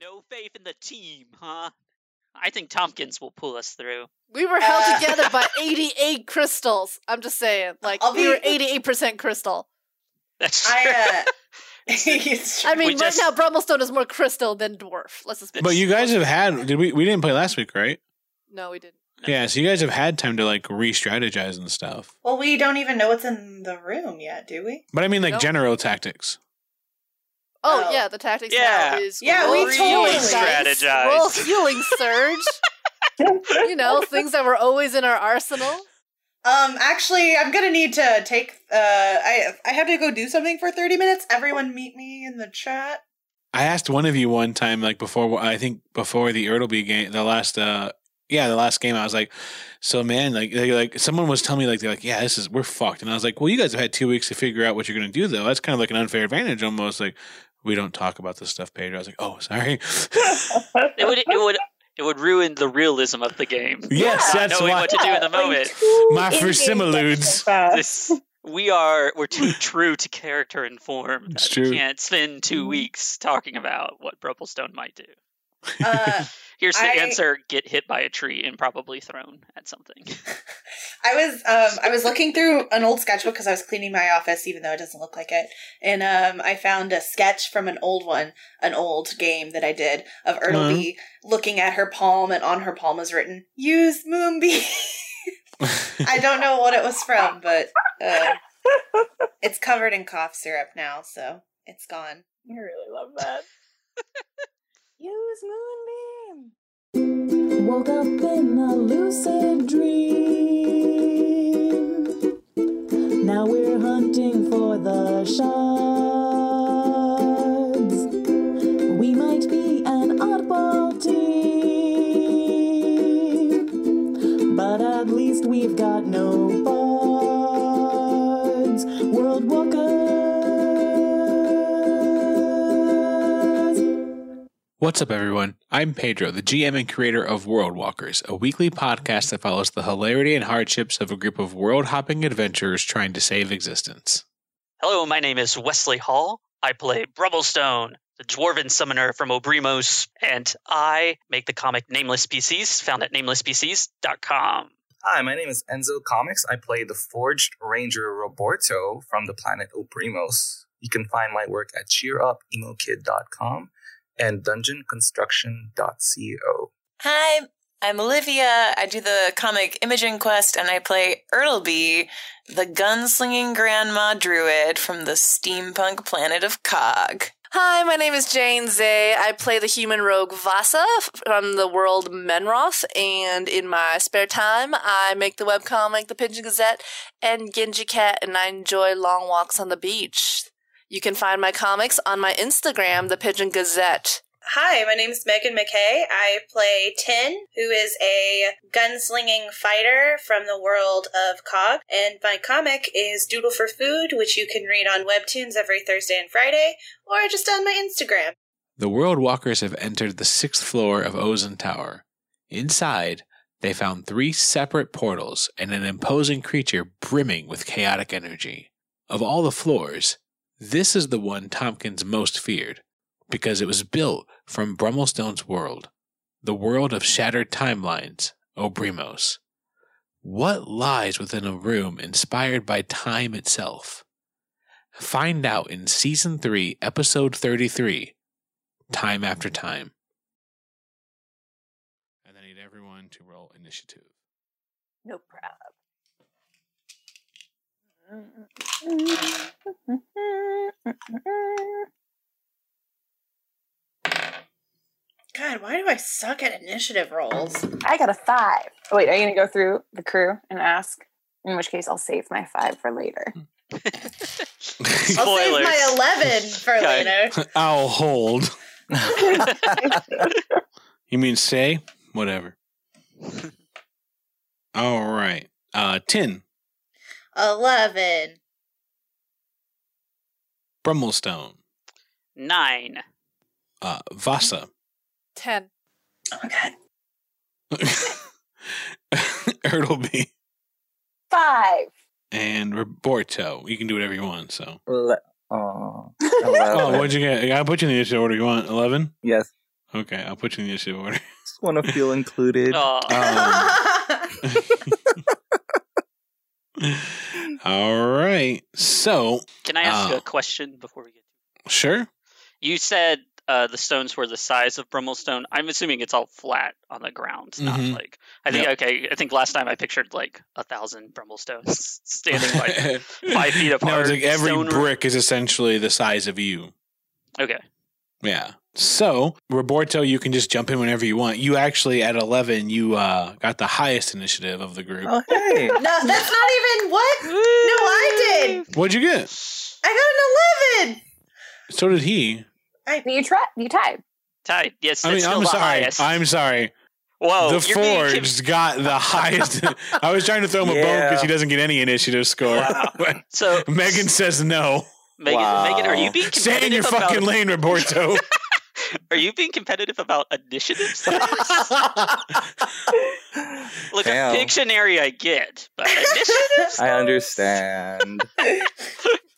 No faith in the team, huh? I think Tompkins will pull us through. We were held Uh. together by 88 crystals. I'm just saying. Like, I'll we be- were 88% crystal. That's true. I, uh, it's I mean, We right just- now, Brummelstone is more crystal than dwarf. Let's just But you guys have had did we we didn't play last week, right? No, we didn't. Yeah, so you guys have had time to like re-strategize and stuff. well, we don't even know what's in the room yet, do we? But I mean like Nope. general tactics. Oh, Oh. yeah, the tactics Yeah. now is Yeah, roll we totally dice, strategized. Roll healing surge. you know, things that were always in our arsenal. Um, actually, I'm gonna need to take. Uh, I I have to go do something for 30 minutes. Everyone, meet me in the chat. I asked one of you one time, like before, I think before the Ertleby game, the last, uh, yeah, the last game, I was like, so man, like, like someone was telling me, like, they're like, yeah, this is, we're fucked. And I was like, well, you guys have had two weeks to figure out what you're going to do, though. That's kind of like an unfair advantage almost. Like, we don't talk about this stuff, Pedro. I was like, oh, sorry. It would it would it would ruin the realism of the game. yes, Not that's knowing why. what to do in the moment. My first similudes. This we are we're too true to character and form. It's true. We can't spend two weeks talking about what Brummelstone might do. Uh, Here's the I- answer: get hit by a tree and probably thrown at something. I was um I was looking through an old sketchbook because I was cleaning my office, even though it doesn't look like it, and um I found a sketch from an old one, an old game that I did of Ertleby looking at her palm, and on her palm was written "Use Moonbeam." I don't know what it was from, but uh, it's covered in cough syrup now, so it's gone. I really love that. Use Moonbeam. Woke up in a lucid dream. Now we're hunting for the shards. We might be an oddball team, but at least we've got no What's up, everyone? I'm Pedro, the GM and creator of World Walkers, a weekly podcast that follows the hilarity and hardships of a group of world hopping adventurers trying to save existence. Hello, my name is Wesley Hall. I play Brummelstone, the dwarven summoner from Obrimos, and I make the comic Nameless Species, found at namelessspecies.com. Hi, my name is Enzo Comics. I play the Forged Ranger Roberto from the planet Obrimos. You can find my work at cheerupemokid.com and dungeonconstruction.co. Hi, I'm Olivia. I do the comic Imogen Quest, and I play Ertleby, the gunslinging grandma druid from the steampunk planet of Cog. Hi, my name is Jane Zay. I play the human rogue Vasa from the world Menroth, and in my spare time, I make the webcomic The Pigeon Gazette and Genji Cat, and I enjoy long walks on the beach. You can find my comics on my Instagram, The Pigeon Gazette. Hi, my name is Megan McKay. I play Tin, who is a gunslinging fighter from the world of Cog. And my comic is Doodle for Food, which you can read on Webtoons every Thursday and Friday, or just on my Instagram. The World Walkers have entered the sixth floor of Ozen Tower. Inside, they found three separate portals and an imposing creature brimming with chaotic energy. Of all the floors, this is the one Tompkins most feared, because it was built from Brummelstone's world, the world of shattered timelines, Obrimos. What lies within a room inspired by time itself? Find out in Season 3, Episode 33 Time After Time. And I need everyone to roll initiative. No problem. God, why do I suck at initiative rolls? I got a five. Oh, wait, are you going to go through the crew and ask? In which case, I'll save my five for later. I'll save my 11 for Okay. later. I'll hold. You mean say? Whatever. All right. Uh, 10. 11. Brummelstone. Nine. Uh, Vasa. 10. Oh my god. Ertleby. Five. And Roberto. You can do whatever you want, so. Le- oh, Oh, what'd you get? I'll put you in the initiative order you want. 11? yes. Okay, I'll put you in the initiative order. Just want to feel included. Aw. Um, all right. So, Can I ask uh, a question before we get? To Sure. You said uh, the stones were the size of Brummelstone. I'm assuming it's all flat on the ground, not Mhm. like I think. Okay, I think last time I pictured like a thousand Brummelstones standing like five feet No, apart. it's like every stone- brick is essentially the size of you. Okay, Yeah. So, Roberto, you can just jump in whenever you want. You actually, at 11, you uh, got the highest initiative of the group. Oh, hey. no, that's not even what. No, I did. What'd you get? I got an eleven. So did he. You try. You tied. tied. Yes, I mean, still I'm the sorry. highest. I'm sorry. Whoa, the you're Forged got the highest. I was trying to throw him a bone because he doesn't get any initiative score. Wow. So, Megan says no. Megan, Wow. Megan, are you being competitive Stay in your about? fucking lane, Roberto. Are you being competitive about initiatives? Look, Damn. a Pictionary I get, but initiatives? I understand.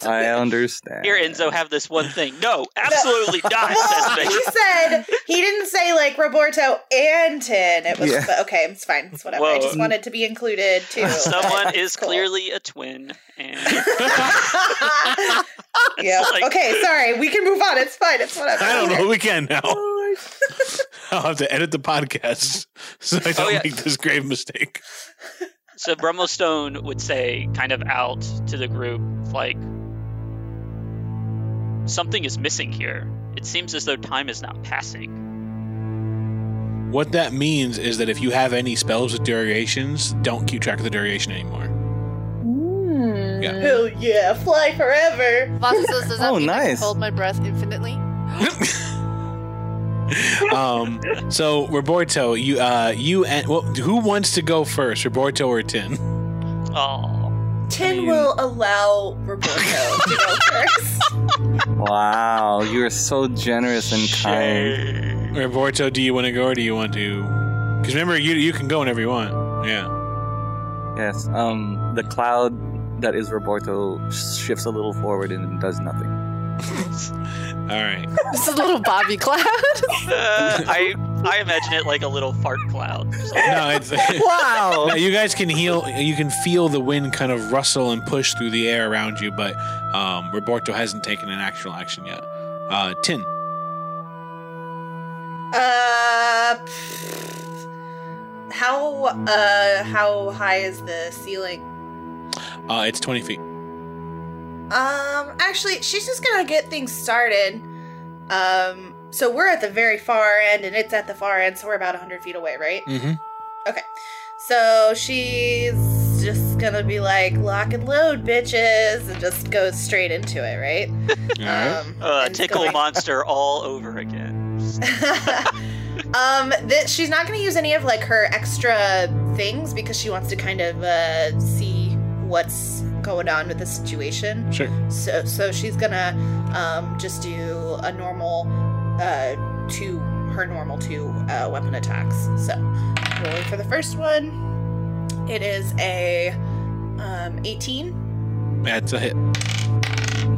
I understand. Here, Enzo, have this one thing. No, absolutely not, Well, Megan. he said he didn't say like Roberto and Tin. It was Yeah. but okay. It's fine. It's whatever. I just wanted to be included too. Someone is Cool. clearly a twin, and yeah. like- okay. Sorry. We can move on. It's fine. It's whatever. I don't know. We can now. I'll have to edit the podcast so I don't Oh, yeah. make this grave mistake. so Brummelstone would say, kind of out to the group, like, something is missing here. It seems as though time is not passing. What that means is that if you have any spells with durations, don't keep track of the duration anymore. Mm. Yeah. Hell yeah! Fly forever. Vasa says, does that Oh, mean I can nice. hold my breath infinitely? um, so Roberto, you uh, you and well, who wants to go first, Roberto or Tin? Oh, Tin I mean- will allow Roberto to go first. Wow, you are so generous and kind. Roberto, do you want to go or do you want to? Because remember, you you can go whenever you want. Yeah. Yes. Um, the cloud that is Roberto shifts a little forward and does nothing. All right. Just a little Bobby cloud. Uh, I I imagine it like a little fart cloud. No, it's. Wow. No, you guys can heal. You can feel the wind kind of rustle and push through the air around you, but um, Roberto hasn't taken an actual action yet. Uh, Tin. Uh, how uh how high is the ceiling? Uh, it's twenty feet. Um, actually, she's just gonna get things started. Um, so we're at the very far end, and it's at the far end, so we're about hundred feet away, right? Mm-hmm. Okay. So she's just gonna be like, "Lock and load, bitches," and just goes straight into it, right? All right. Um, Uh, tickle going- monster all over again. um, that she's not going to use any of like her extra things because she wants to kind of uh, see what's going on with the situation. Sure. So, so she's gonna um, just do a normal uh, two, her normal two uh, weapon attacks. So, rolling for the first one, it is a um, 18, That's a hit.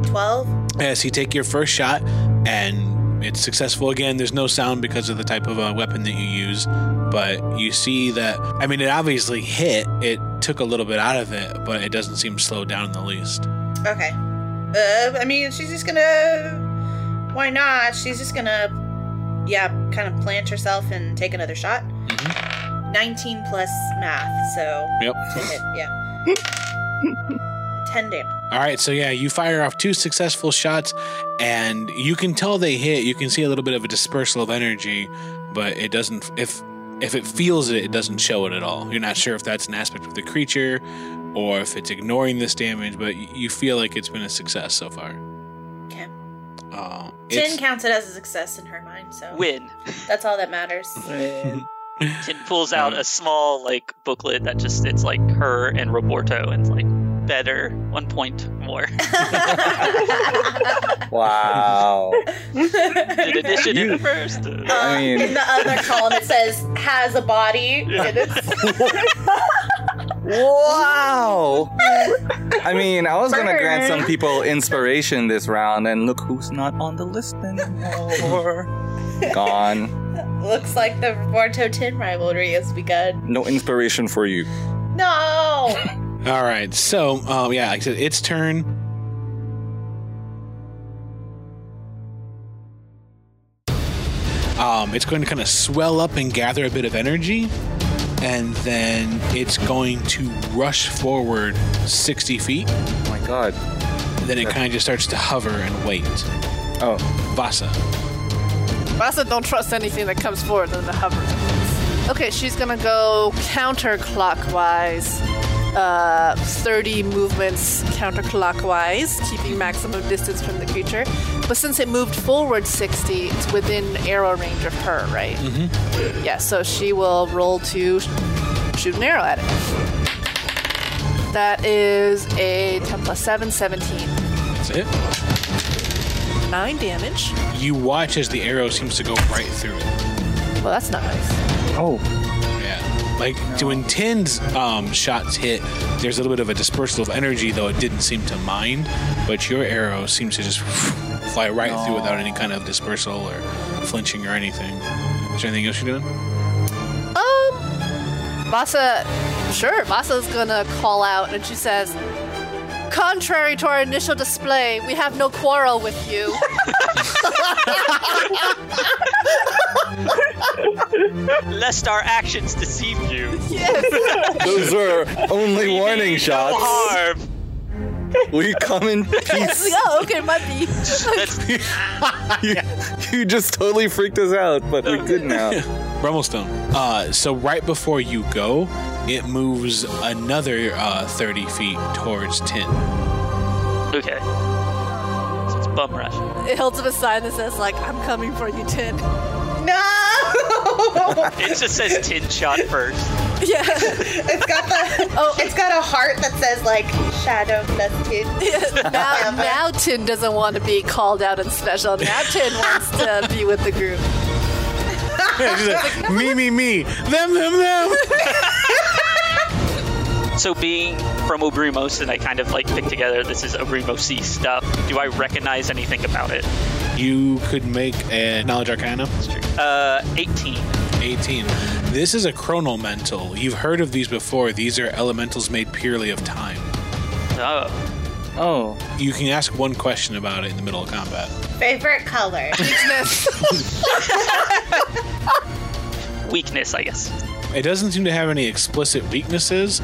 12. Yes, you take your first shot, and it's successful again. There's no sound because of the type of uh, weapon that you use, but you see that. I mean, it obviously hit. It took a little bit out of it, but it doesn't seem slowed down in the least. Okay. Uh, I mean, she's just gonna. Why not? She's just gonna, yeah, kind of plant herself and take another shot. Mhm. 19 plus math, so. Yep. To hit, yeah. 10 damage. All right, so yeah, you fire off two successful shots, and you can tell they hit. You can see a little bit of a dispersal of energy, but it doesn't. If if it feels it, it doesn't show it at all. You're not sure if that's an aspect of the creature, or if it's ignoring this damage, but you feel like it's been a success so far. Okay. Uh, 10 counts it as a success in her mind, so. Win. That's all that matters. Tin pulls out a small like booklet that just it's like her and Roberto and like better one point more. Wow. Did initiative You- first. Uh, I mean- in the other column, it says has a body. And it's, wow. I mean, I was gonna grant some people inspiration this round, and look who's not on the list anymore. Gone. Looks like the Roberto Tin rivalry has begun. No inspiration for you. No! All right. So, um, yeah, like I said, its turn. Um, it's going to kind of swell up and gather a bit of energy, and then it's going to rush forward 60 feet. Oh my god. And then it kind of just starts to hover and wait. Oh. Vasa. Vasa don't trust anything that comes forward in the hover. Okay, she's gonna go counterclockwise. Uh, 30 movements counterclockwise, keeping maximum distance from the creature. But since it moved forward 60, it's within arrow range of her, right? Mm-hmm. Yeah, so she will roll to shoot an arrow at it. That is a 10 plus 7, 17. That's it. 9 damage. You watch as the arrow seems to go right through it. Well, that's not nice. Oh. Like when Tin's um, shots hit, there's a little bit of a dispersal of energy, though it didn't seem to mind. But your arrow seems to just fly right through without any kind of dispersal or flinching or anything. Is there anything else you're doing? Um, Vasa, sure, Vasa's gonna call out and she says, Contrary to our initial display, we have no quarrel with you. Lest our actions deceive you. yes. Those are only warning shots. No shots. harm. We come in peace. oh, okay, might be. You, you just totally freaked us out, but we're good now. Brummelstone. Uh, so right before you go, it moves another uh, 30 feet towards Tin. okay. So it's bum rush. It holds up a sign that says, like, I'm coming for you, Tin. No! It just says tin shot first. Yeah. it's got the Oh. it's got a heart that says like shadow plus tin. now, now Tin doesn't want to be called out and special. Now Tin wants to be with the group. She's like, me, me, me. Them, them, them. So being from Obrimos and I kind of like picked together this is Obrimos stuff, do I recognize anything about it? You could make a knowledge arcana. Uh, 18. 18. This is a chronomental. You've heard of these before. These are elementals made purely of time. Oh. Oh. You can ask one question about it in the middle of combat. Favorite color. Weakness, Weakness, I guess. It doesn't seem to have any explicit weaknesses,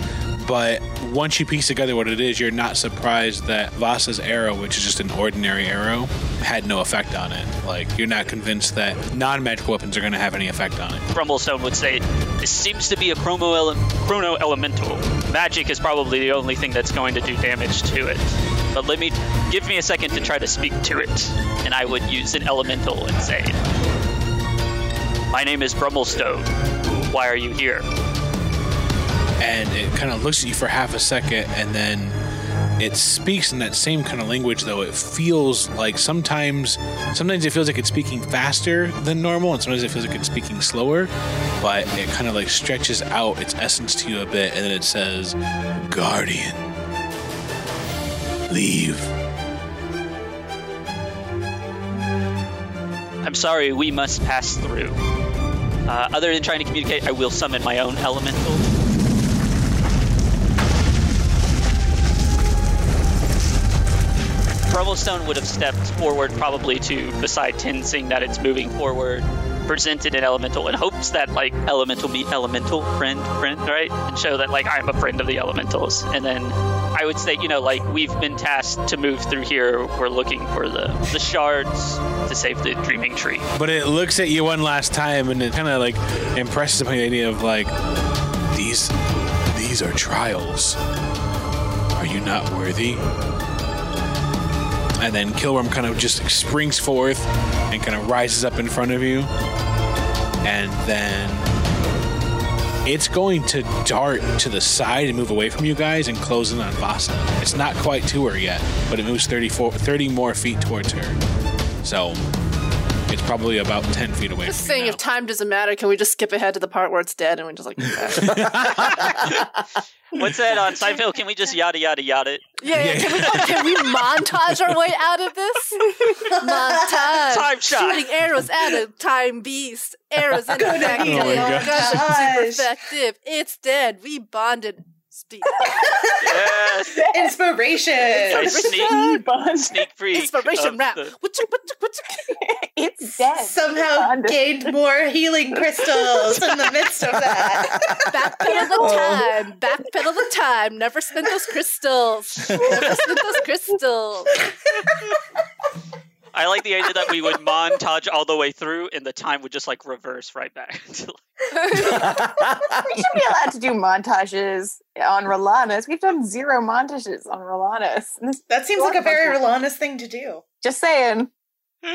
but once you piece together what it is, you're not surprised that Vasa's arrow, which is just an ordinary arrow, had no effect on it. Like, you're not convinced that non magical weapons are going to have any effect on it. Brummelstone would say, this seems to be a chrono, ele- elemental. Magic is probably the only thing that's going to do damage to it. But let me give me a second to try to speak to it, and I would use an elemental and say, My name is Brummelstone. Why are you here? and it kind of looks at you for half a second and then it speaks in that same kind of language though it feels like sometimes sometimes it feels like it's speaking faster than normal and sometimes it feels like it's speaking slower but it kind of like stretches out its essence to you a bit and then it says guardian leave I'm sorry, we must pass through. Uh, other than trying to communicate, I will summon my own elemental. Brummelstone would have stepped forward probably to beside Tin, seeing that it's moving forward, presented an elemental in hopes that like elemental meet elemental friend friend right? And show that like I'm a friend of the elementals. And then I would say you know like we've been tasked to move through here. We're looking for the the shards to save the dreaming tree. But it looks at you one last time and it kind of like impresses upon the idea of like these these are trials. Are you not worthy and then Kilrum kind of just springs forth and kind of rises up in front of you and then it's going to dart to the side and move away from you guys and close in on Vasa. It's not quite to her yet, but it moves 34, 30 more feet towards her. So probably about 10 feet away Just from saying, you if time doesn't matter, can we just skip ahead to the part where it's dead and we just like, What's that on Seinfeld? Can we just yada yada yada it? yeah, yeah, can we can we montage our way out of this? montage. Time shot. Shooting arrows at a time beast. Arrows ineffective. Oh my God. Guns are Gosh. super effective. It's dead. We bonded. Speak. Yes. Inspiration. I sneak, Bond. sneak freak. Inspiration rap. the- Whatcha, whatcha, whatcha. It's dead. Somehow Bonded. gained more healing crystals in the midst of that. Backpedal the oh. time. Backpedal the time. Never spend those crystals. Never spend those crystals. I like the idea that we would montage all the way through, and the time would just like reverse right back. we should be allowed to do montages on Rolanus. We've done zero montages on Rolanus. That seems like a very Rolanus thing to do. Just saying.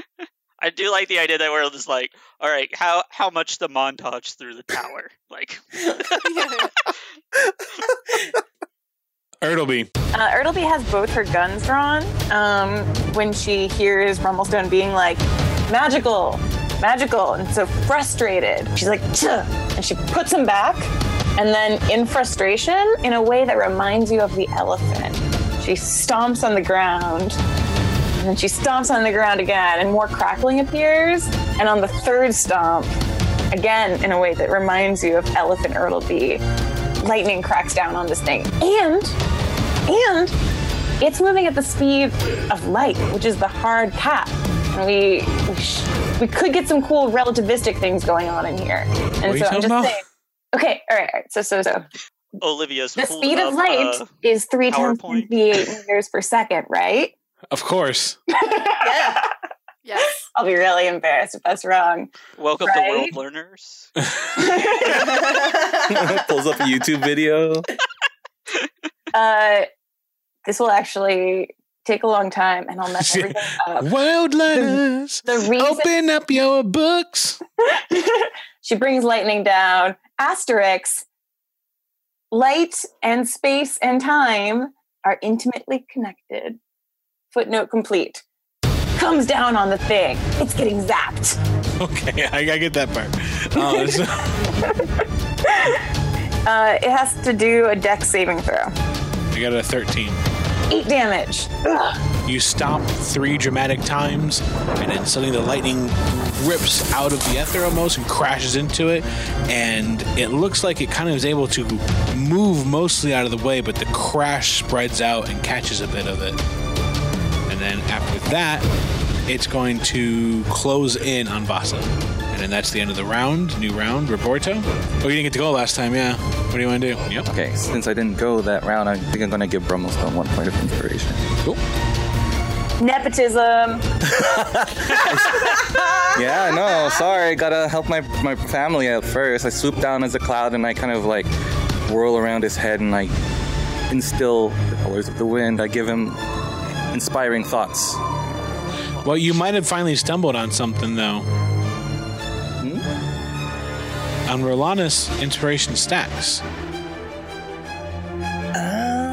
I do like the idea that we're just like, all right, how how much the montage through the tower? Like, Ertleby. Uh, has both her guns drawn um, when she hears Rumblestone being like, magical, magical, and so frustrated. She's like, "Tuh," and she puts him back. And then, in frustration, in a way that reminds you of the elephant, she stomps on the ground. And then she stomps on the ground again, and more crackling appears. And on the third stomp, again, in a way that reminds you of Elephant Ertleby, lightning cracks down on this thing. And and it's moving at the speed of light, which is the hard cap. And we we, sh- we could get some cool relativistic things going on in here. And What are you so I'm just about? saying. Okay, all right, all right. So so so Olivia's the speed of up, light uh, is three times PowerPoint. 58 meters per second, right? Of course. Yeah. Yes. I'll be really embarrassed if that's wrong. welcome to World Learners. Pulls up a YouTube video. Uh, this will actually take a long time, and I'll mess everything up. World letters. The reason Open up your books. she brings lightning down. Asterix. Light and space and time are intimately connected. Footnote complete. Comes down on the thing. It's getting zapped. Okay, I, I get that part. Uh, so- Uh, it has to do a Dex saving throw. I got a 13. Eight damage. Ugh. You stomp three dramatic times, and then suddenly the lightning rips out of the ether almost and crashes into it. And it looks like it kind of is able to move mostly out of the way, but the crash spreads out and catches a bit of it. And then after that, it's going to close in on Vasa. And then that's the end of the round. New round, Roberto. Oh, you didn't get to go last time, yeah. What do you want to do? Yep. Okay, since I didn't go that round, I think I'm gonna give Brummelstone one point of inspiration. Cool. Nepotism. Yeah, no, sorry. Gotta help my my family out first. I swoop down as a cloud and I kind of like whirl around his head and I instill the colors of the wind. I give him inspiring thoughts. Well, you might have finally stumbled on something, though. Hmm? On Rolanus, inspiration stacks.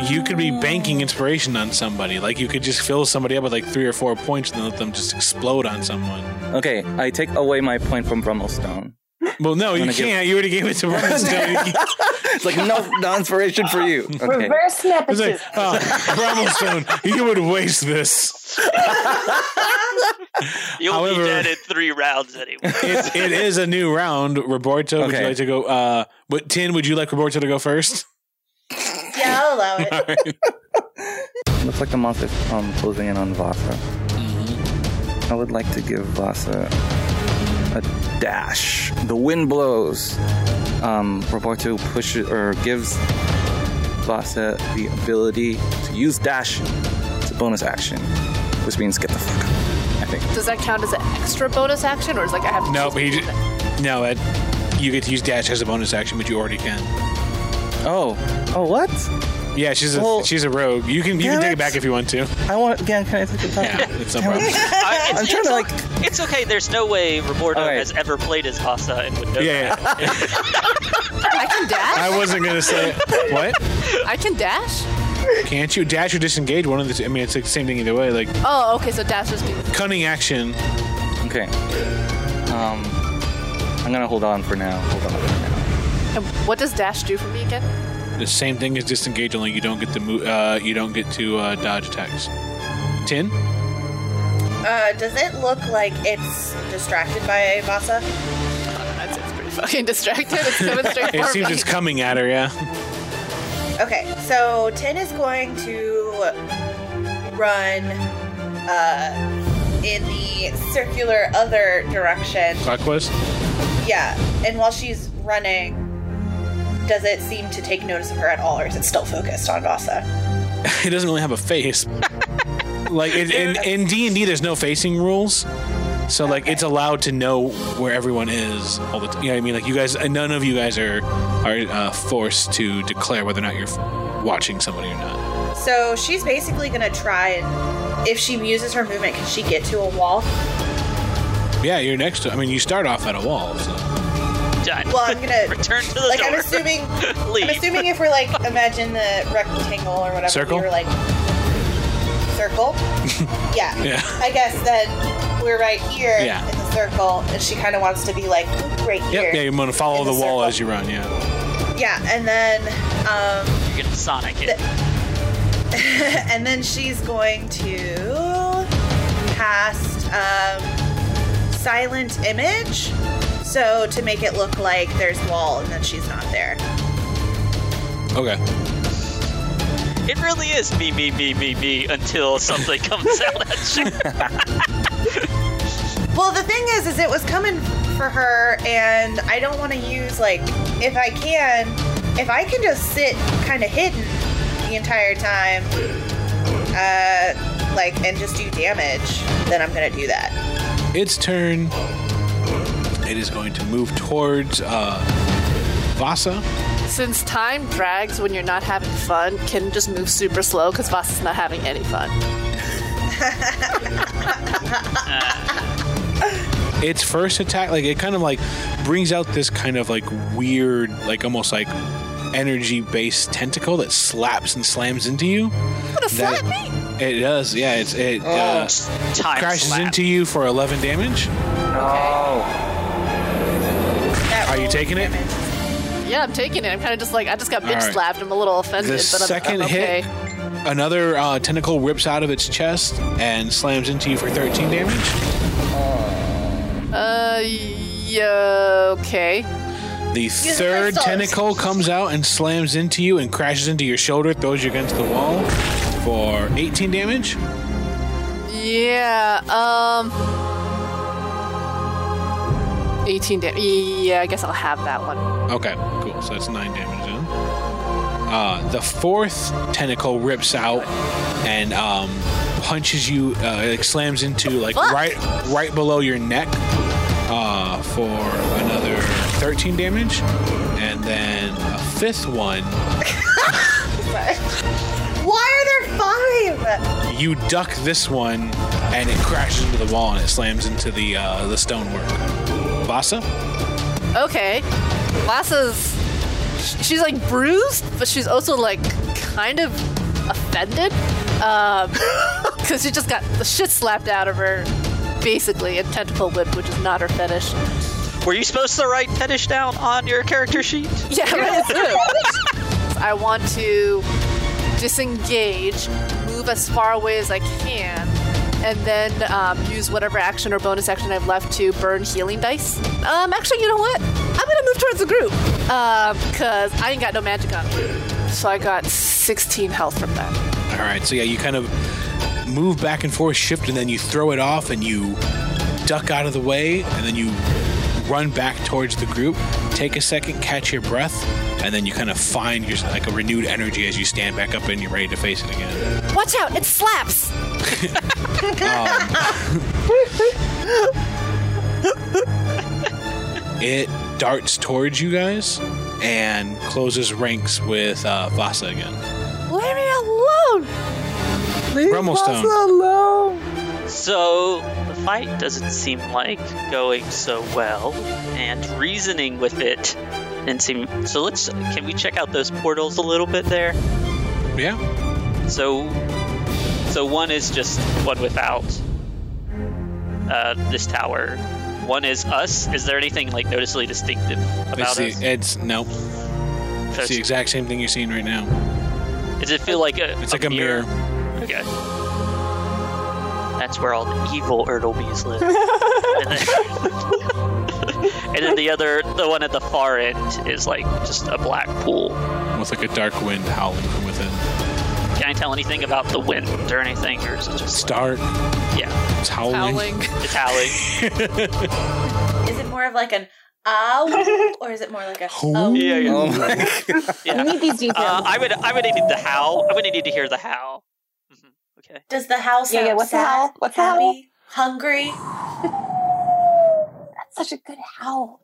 You could be banking inspiration on somebody. Like, you could just fill somebody up with like three or four points and then let them just explode on someone. Okay, I take away my point from Brummelstone. Well, no, you gonna give- can't. You already gave it to Brummelstone. It's like no, no inspiration for you. Okay. Reverse It's nepotism. like, oh, Brummelstone, you would waste this. You'll However- be dead in three rounds anyway. It, it is a new round. Roberto, would you like to go? Uh, what, Tin, would you like Roberto to go first? Yeah, I'll allow it. All right. Looks like the monster's um, closing in on Vasa. I would like to give Vasa a dash. The wind blows. Um, Roberto pushes or gives Vasa the ability to use dash. It's a bonus action, which means get the fuck up. I think. Does that count as an extra bonus action, or is like I have to No, but he to do that? j- no, Ed, you get to use dash as a bonus action, but you already can. Oh, oh, what? Yeah, she's a Well, she's a rogue. You can you can damn take it it. back if you want to. I want again. Can I take the Yeah, it's no problem. I, it's, I'm trying it's to, o- like- It's okay. There's no way Roberto All right. has ever played as Vasa and would know. Yeah, yeah. I can dash. I wasn't gonna say it. what. I can dash. Can't you dash or disengage? One of the. Two. I mean, it's like the same thing either way. Like Oh, okay. So dash just means cunning action. Okay. Um, I'm gonna hold on for now. Hold on for now. And what does dash do for me again? The same thing as disengage, only you don't get to move. Uh, you don't get to uh, dodge attacks. Tin. Uh, does it look like it's distracted by Vasa? That sounds pretty fucking distracted. It's coming straight It seems me. it's coming at her. Yeah. Okay, so Tin is going to run uh, in the circular other direction. Clockwise. Yeah, and while she's running, does it seem to take notice of her at all, or is it still focused on Vasa? It doesn't really have a face. like in in in D and D, there's no facing rules. So like it's allowed to know where everyone is all the time. You know what I mean? Like you guys, none of you guys are are uh, forced to declare whether or not you're watching somebody or not. So she's basically to try and, if she uses her movement, can she get to a wall? Yeah, you're next to. I mean, you start off at a wall. So. Done. Well, I'm gonna return to the like. door. I'm assuming. I'm assuming if we're like imagine the rectangle or whatever. Circle? We were like circle. yeah. Yeah. I guess then we're right here Yeah. in the circle, and she kind of wants to be like right here. Yep. Yeah, you're gonna follow the, the wall as you run. Yeah. Yeah, and then um, You're gonna Sonic it. and then she's going to cast um, silent image. So to make it look like there's wall and then she's not there. Okay. It really is me, me, me, me, me until something comes out at you. Well, the thing is, is it was coming for her, and I don't want to use like if I can, if I can just sit kind of hidden the entire time, uh, like and just do damage, then I'm gonna do that. Its turn. It is going to move towards uh, Vasa. Since time drags when you're not having fun, can just move super slow because Vasa's not having any fun. its first attack like it kind of like brings out this kind of like weird like almost like energy based tentacle that slaps and slams into you Gonna slap me? it does yeah it's it uh, Time crashes slap. into you for 11 damage Oh, That Are you taking it? Yeah, I'm taking it. I'm kind of just like I just got bitch Alright. slapped. I'm a little offended, the but I'm, second I'm okay. hit another uh, tentacle rips out of its chest and slams into you for 13 damage Uh, yeah, okay. the third tentacle comes out and slams into you and crashes into your shoulder throws you against the wall for 18 damage Yeah, um. 18 damage. Yeah, I guess I'll have that one. Okay, cool. So that's nine damage then. Uh, the fourth tentacle rips out and um, punches you, uh, it slams into like Fuck. right, right below your neck uh, for another 13 damage, and then a fifth one, Why are there five? you duck this one, and it crashes into the wall and it slams into the uh, the stonework. Vasa, Okay. Vasa's. She's like bruised, but she's also like kind of offended. Um, because she just got the shit slapped out of her, basically, a tentacle whip, which is not her fetish. Were you supposed to write fetish down on your character sheet? Yeah, right. I want to disengage, move as far away as I can, and then um, use whatever action or bonus action I've left to burn healing dice. Um, actually, you know what? I'm gonna move towards the group because I ain't got no magic on me. So I got 16 health from that. All right, so yeah, you kind of move back and forth, shift, and then you throw it off and you duck out of the way, and then you run back towards the group. Take a second, catch your breath, and then you kind of find your like a renewed energy as you stand back up and you're ready to face it again. Watch out! It slaps. It darts towards you guys and closes ranks with uh, Vasa again. Leave me alone. Rumblestone. alone. So the fight doesn't seem like going so well, and reasoning with it didn't seem. So let's. Can we check out those portals a little bit there? Yeah. So, so one is just one without uh, this tower. one is us. Is there anything like noticeably distinctive It's, about the, us? it's no. So It's the exact same thing you're seeing right now. Does it feel like a? It's like a mirror. Okay. That's where all the evil Erdlebees live. and, then, and then the other, the one at the far end, is like just a black pool. with like a dark wind howling from within. Can I tell anything about the wind or anything, or is it just It's dark. yeah, It's howling. Howling. it's howling? Is it more of like an ow, or is it more like a oh? Yeah, yeah. Oh my god. yeah. We need these details. Uh, I would, I would need the howl. I would need to hear the howl. Mhm. Okay. Does the howl Yeah, sound yeah, what's the sad, howl? What's the happy, howl? hungry? That's such a good howl.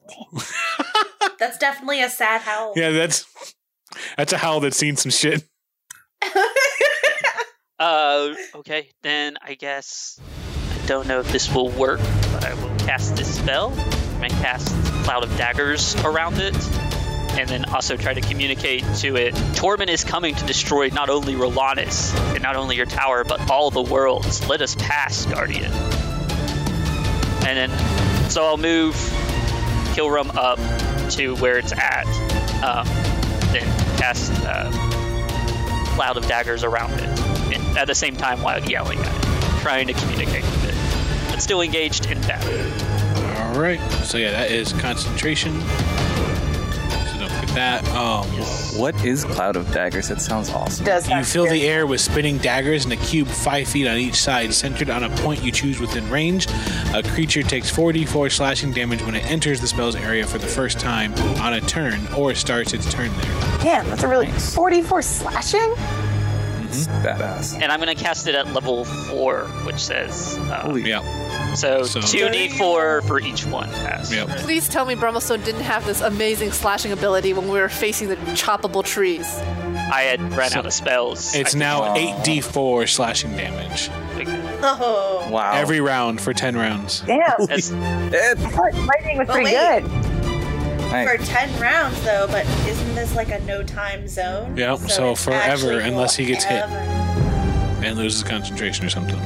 That's definitely a sad howl. Yeah, that's that's a howl that's seen some shit. Uh, okay, then I guess I don't know if this will work, but I will cast this spell. I'm cast cloud of daggers around it, and then also try to communicate to it. Torment is coming to destroy not only Rolanus and not only your tower, but all the worlds. Let us pass, Guardian. And then, so I'll move Kilrum up to where it's at. Um, then cast uh, cloud of daggers around it and at the same time while yelling at it, trying to communicate with it. But still engaged in battle. All right. So yeah, that is concentration. So don't forget that. Um, What is Cloud of Daggers? It sounds awesome. Does you sound fill scary. the air with spinning daggers in a cube five feet on each side, centered on a point you choose within range. A creature takes 4d4 slashing damage when it enters the spell's area for the first time on a turn or starts its turn there. Damn, that's a really 44 slashing. It's badass. And I'm going to cast it at level 4, which says. Uh, Yeah. so, so- 2d4 for each one pass. Yep. Please tell me Brummelstone didn't have this amazing slashing ability when we were facing the choppable trees. I had ran So- out of spells. It's now 8d4 slashing damage Oh, Wow. every round for 10 rounds. Damn. That's, It- I thought lightning was pretty wait. good. Nice. for ten rounds though. But isn't this like a no time zone? Yeah, so it's forever, unless he gets hit. and loses concentration or something.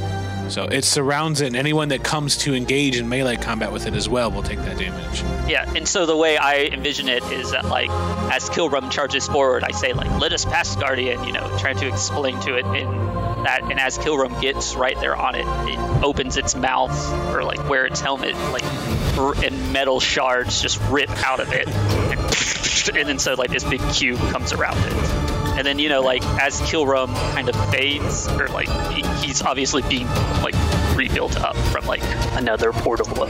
So it surrounds it, and anyone that comes to engage in melee combat with it as well will take that damage. yeah, and so the way I envision it is that, like, as Kilrum charges forward, I say, like, let us pass, Guardian, you know, trying to explain to it in that, and as Kilrum gets right there on it, it opens its mouth, or, like, where its helmet, like, and metal shards just rip out of it. And, and then so, like, this big cube comes around it. And then, you know, like, as Kilrum kind of fades, or, like, he, he's obviously being, like, rebuilt up from, like, another portal of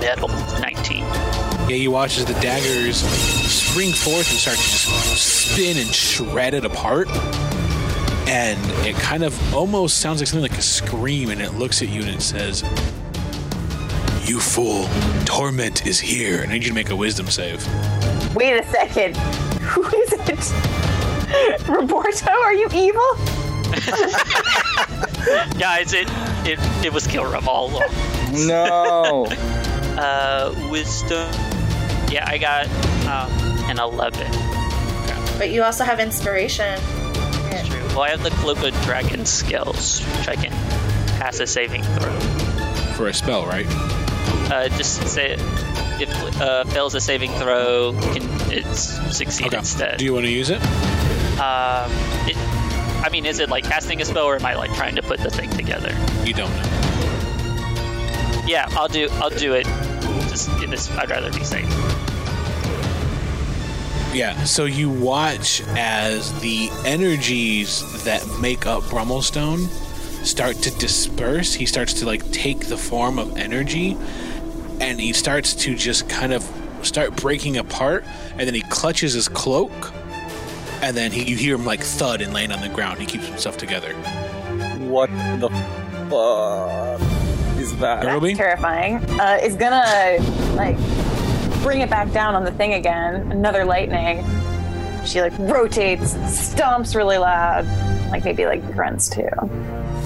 metal 19. Yeah, he watches the daggers spring forth and start to just spin and shred it apart. And it kind of almost sounds like something like a scream, and it looks at you and it says, You fool, torment is here. And I need you to make a wisdom save. Wait a second. Who is it? Roberto, are you evil? Guys, it, it, it was Kilrum all along. No. Uh, wisdom. Yeah, I got um, an 11. But you also have inspiration. Well, I have the Cloak of Dragon skills, which I can pass a saving throw. For a spell, right? Uh, just say if uh, fails a saving throw, can it's succeed instead. Do you want to use it? Um, it, I mean, is it like casting a spell, or am I like trying to put the thing together? You don't know. Yeah, I'll do. I'll do it. Just in this, I'd rather be safe. Yeah, so you watch as the energies that make up Brummelstone start to disperse. He starts to like take the form of energy and he starts to just kind of start breaking apart and then he clutches his cloak and then he, you hear him like thud and laying on the ground. He keeps himself together. what the fuck is that? Ertleby? Terrifying. Uh, is gonna like bring it back down on the thing again. Another lightning. She like rotates, stomps really loud, like maybe like grunts too.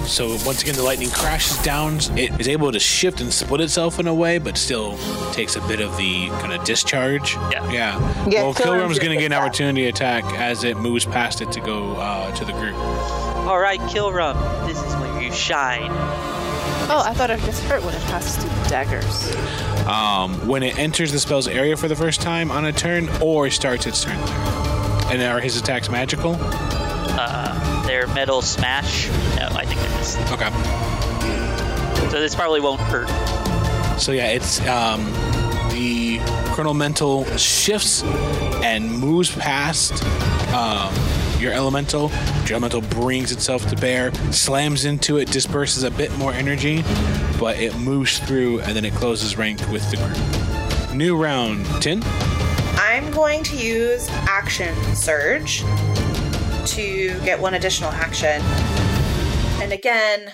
So once again, the lightning crashes down. It is able to shift and split itself in a way, but still takes a bit of the kind of discharge. Yeah. Yeah. Yeah, well, Kilrum's Kilrum's going to get an get that. opportunity attack as it moves past it to go uh, to the group. All right, Kilrum, this is where you shine. Oh, I thought it gets hurt when it passes through the daggers. Um, when it enters the spell's area for the first time on a turn, or starts its turn there. And are his attacks magical? Uh, their metal smash. No, I think it is. Okay. So this probably won't hurt. So yeah, it's um, the chronomental shifts and moves past um, your elemental. Your elemental brings itself to bear, slams into it, disperses a bit more energy, but it moves through and then it closes rank with the group. New round, Tin. I'm going to use Action Surge to get one additional action. And again,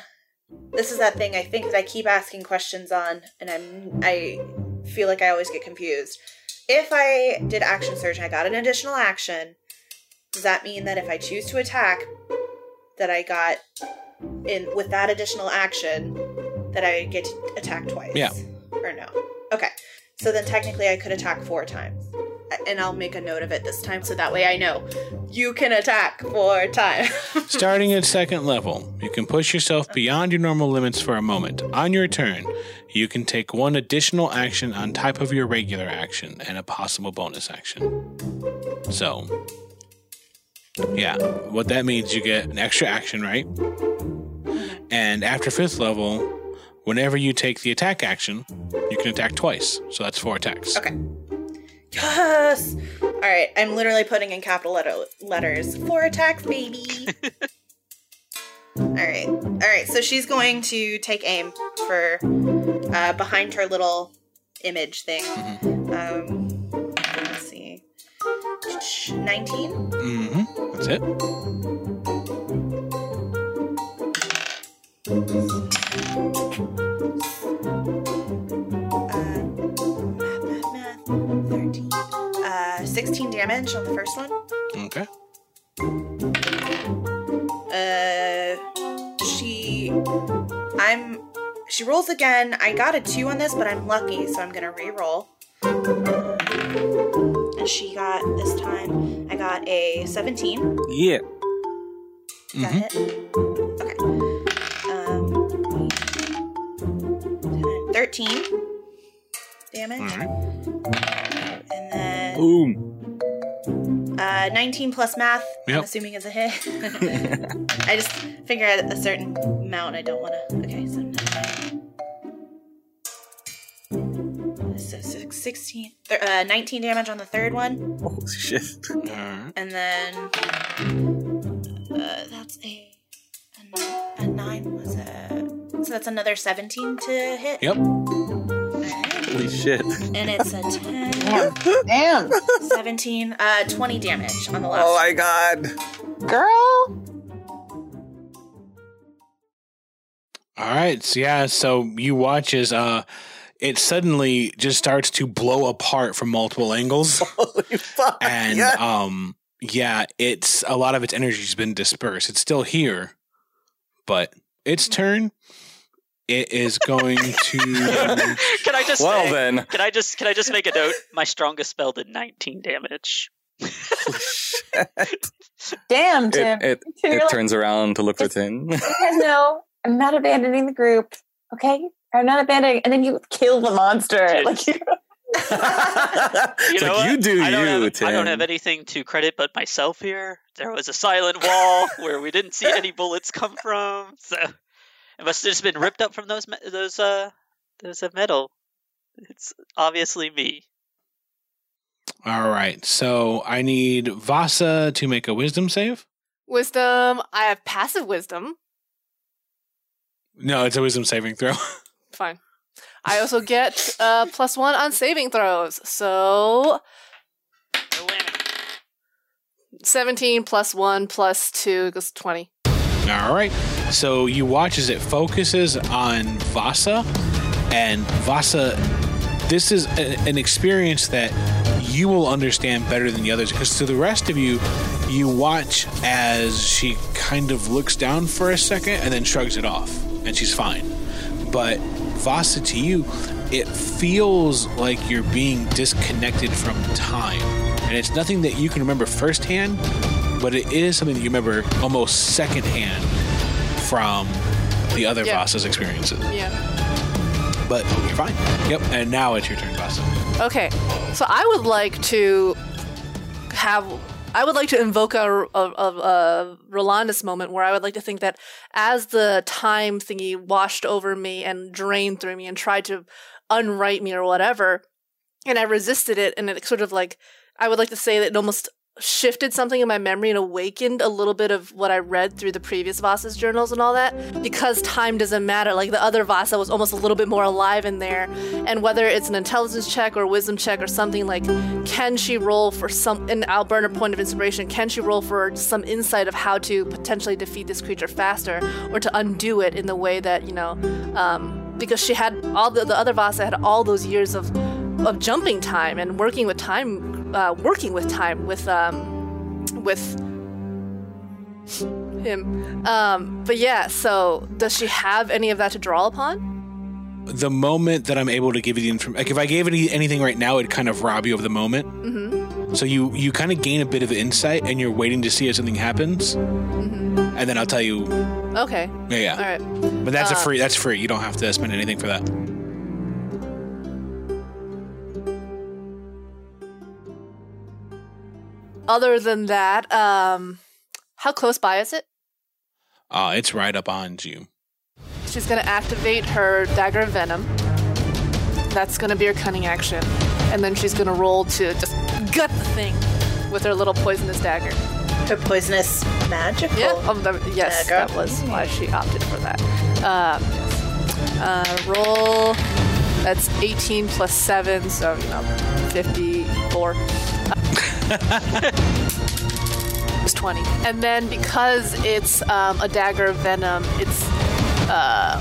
this is that thing I think that I keep asking questions on, and I'm I feel like I always get confused. If I did Action Surge and I got an additional action, does that mean that if I choose to attack, that I got in with that additional action, that I get to attack twice? Yeah. Or no? Okay. So then technically I could attack four times. And I'll make a note of it this time so that way I know you can attack four times. Starting at second level, you can push yourself beyond your normal limits for a moment. On your turn, you can take one additional action on top of your regular action and a possible bonus action. So, yeah, what that means, you get an extra action, right? And after fifth level, whenever you take the attack action, you can attack twice. So that's four attacks. Okay. Yes. All right. I'm literally putting in capital letter- letters. Four attacks, baby. All right. All right. So she's going to take aim for uh, behind her little image thing. Um, let's see. 19. Mm-hmm. It. Uh, math, math, math. 13. Uh, 16 damage on the first one. Okay. Uh, she, I'm, she rolls again. I got a two on this, but I'm lucky, so I'm gonna re-roll. And she got this time. Got a 17. Yeah. Does that hit? Okay. Um, 13 damage. And then Boom. uh, 19 plus math, I'm assuming is a hit. I just figure at a certain amount I don't want to. Okay, so. So, so 16, th- uh, 19 damage on the third one, Oh shit. Alright. and then uh, that's a a, ni- a nine was a so that's another 17 to hit. Yep. Holy shit. And it's a 10, Damn. Damn. 17, uh, 20 damage on the last. Oh my god. Girl. All right. So yeah, so you watch as uh it suddenly just starts to blow apart from multiple angles. Holy fuck. and yeah. um yeah, it's a lot of its energy's been dispersed. It's still here, but its turn it is going to can I just well say, then. can I just can I just make a note? My strongest spell did 19 damage. Damn, Tim. It, it, it like, turns around to look for Tin. you guys know I'm not abandoning the group. Okay? I'm not abandoning. And then you kill the monster. Like, you, it's know like, you do I don't you, have, Tim. I don't have anything to credit but myself here. There was a silent wall where we didn't see any bullets come from, so it must have just been ripped up from those those uh those uh, metal. It's obviously me. All right. So I need Vasa to make a wisdom save. Wisdom. I have passive wisdom. No, it's a wisdom saving throw. Fine. I also get uh, plus one on saving throws. So 17 plus 1 plus 2 equals 20. All right. So you watch as it focuses on Vasa, and Vasa, this is a, an experience that you will understand better than the others because to the rest of you, you watch as she kind of looks down for a second and then shrugs it off, and she's fine. But Vasa, to you, it feels like you're being disconnected from time. And it's nothing that you can remember firsthand, but it is something that you remember almost secondhand from the other Yeah. Vasa's experiences. Yeah. But you're fine. Yep. And now it's your turn, Vasa. Okay, so I would like to have. I would like to invoke a, a, a, a Rolanus moment where I would like to think that as the time thingy washed over me and drained through me and tried to unwrite me or whatever, and I resisted it, and it sort of like, I would like to say that it almost shifted something in my memory and awakened a little bit of what I read through the previous Vasa's journals and all that. Because time doesn't matter. Like the other Vasa was almost a little bit more alive in there. And whether it's an intelligence check or wisdom check or something, like can she roll for some and I'll burn a point of inspiration, can she roll for some insight of how to potentially defeat this creature faster or to undo it in the way that, you know, um, because she had all the, the other Vasa had all those years of of jumping time and working with time, uh, working with time with um, with him. Um, but yeah, so does she have any of that to draw upon? The moment that I'm able to give you the information, like if I gave any, anything right now, it'd kind of rob you of the moment. Mm-hmm. So you you kind of gain a bit of insight, and you're waiting to see if something happens, Mm-hmm. and then I'll tell you. Okay. Yeah, yeah. All right. But that's a Uh, free. That's free. You don't have to spend anything for that. Other than that, um, how close by is it? Uh, it's right up on you. She's gonna activate her dagger of venom. That's gonna be her cunning action, and then she's gonna roll to just gut the thing with her little poisonous dagger. Her poisonous magical. Yeah. Um, that- yes, Dagger. that was why she opted for that. Um, uh, roll. That's 18 plus 7, so, you know, 54. it's 20. And then because it's um, a dagger of venom, it's. Uh,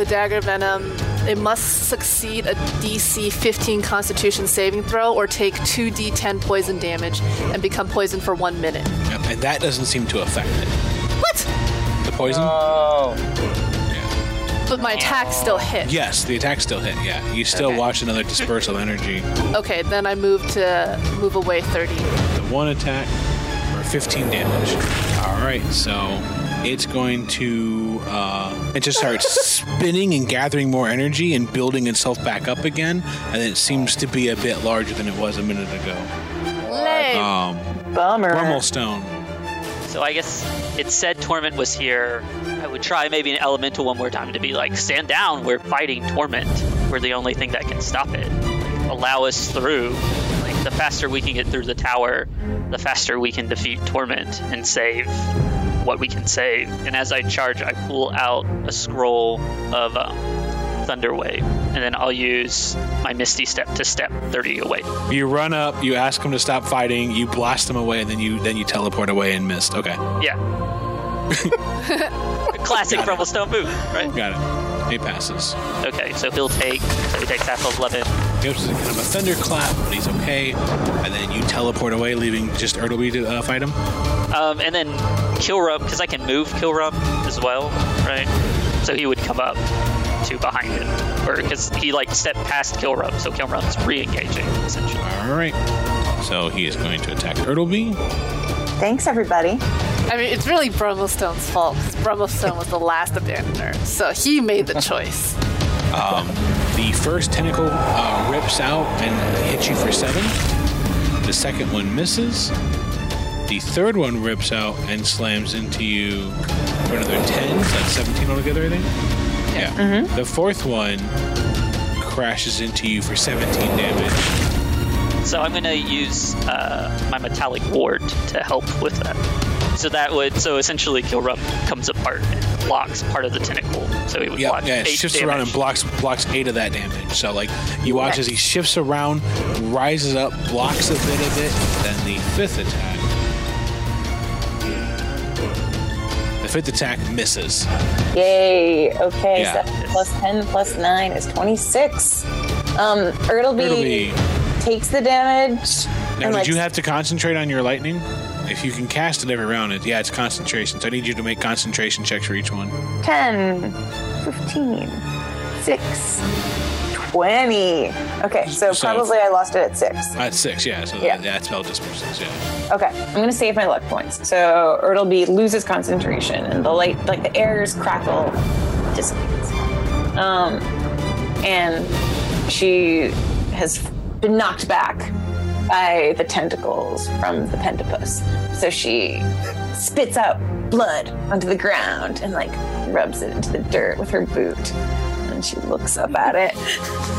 the dagger of venom. It must succeed a DC 15 Constitution saving throw or take 2d10 poison damage and become poisoned for one minute. Yep. And that doesn't seem to affect it. What? The poison. Oh. But my attack still hit. Yes, the attack still hit. Yeah, you still Okay. watch another dispersal energy. Okay, then I move to move away 30. The one attack for 15 damage. All right, so it's going to uh, it just starts spinning and gathering more energy and building itself back up again, and it seems to be a bit larger than it was a minute ago. Lame. Um, Bummer. Brummelstone. So I guess it said Torment was here. I would try maybe an elemental one more time to be like, stand down, we're fighting Torment. We're the only thing that can stop it. Allow us through. Like the faster we can get through the tower, the faster we can defeat Torment and save what we can save. And as I charge, I pull out a scroll of um, Thunderwave, and then I'll use my Misty Step to step 30 away. You run up, you ask him to stop fighting, you blast him away, and then you then you teleport away and missed. Okay, Yeah. Classic Brummelstone move, right? got it. He passes. Okay, so he'll take, so he takes half of 11. Gives it kind of a thunderclap, but he's okay. And then you teleport away, leaving just Ertleby to uh, fight him. Um, and then Kilrum, because I can move Kilrum as well, right? So he would come up to behind him, or because he like stepped past Kilrum, so Kilrum's re-engaging essentially. All right. So he is going to attack Ertleby. Thanks, everybody. I mean, it's really Brummelstone's fault because Brummelstone was the last abandoner, so he made the choice. Um, the first tentacle uh, rips out and hits you for seven. The second one misses. The third one rips out and slams into you for another 10. So that's 17 altogether, I think. Yeah. The fourth one crashes into you for 17 damage. So I'm gonna use uh, my metallic ward to help with that. So that would, so essentially Kilrum comes apart and blocks part of the tentacle. So he would Yeah, block yeah, it eight shifts damage. around and blocks blocks eight of that damage. So like you watch as he shifts around, rises up, blocks a bit of it. Then the fifth attack. The fifth attack misses. Yay. Okay, Yeah. so plus 10 plus 9 is 26. Um, Ertleby, Ertleby. takes the damage. Now, and, did like, you have to concentrate on your lightning? If you can cast it every round, it, yeah, it's concentration. So I need you to make concentration checks for each one. 10, 15, 6, 20. Okay, so, So- probably I lost it at six. At six, yeah. So Yeah. That, that spell disperses, yeah. Okay, I'm gonna save my luck points. So Ertleby loses concentration, and the light, like the air's crackle, dissipates. Um, and she has been knocked back by the tentacles from the pentapus. So she spits out blood onto the ground and like rubs it into the dirt with her boot. And she looks up at it.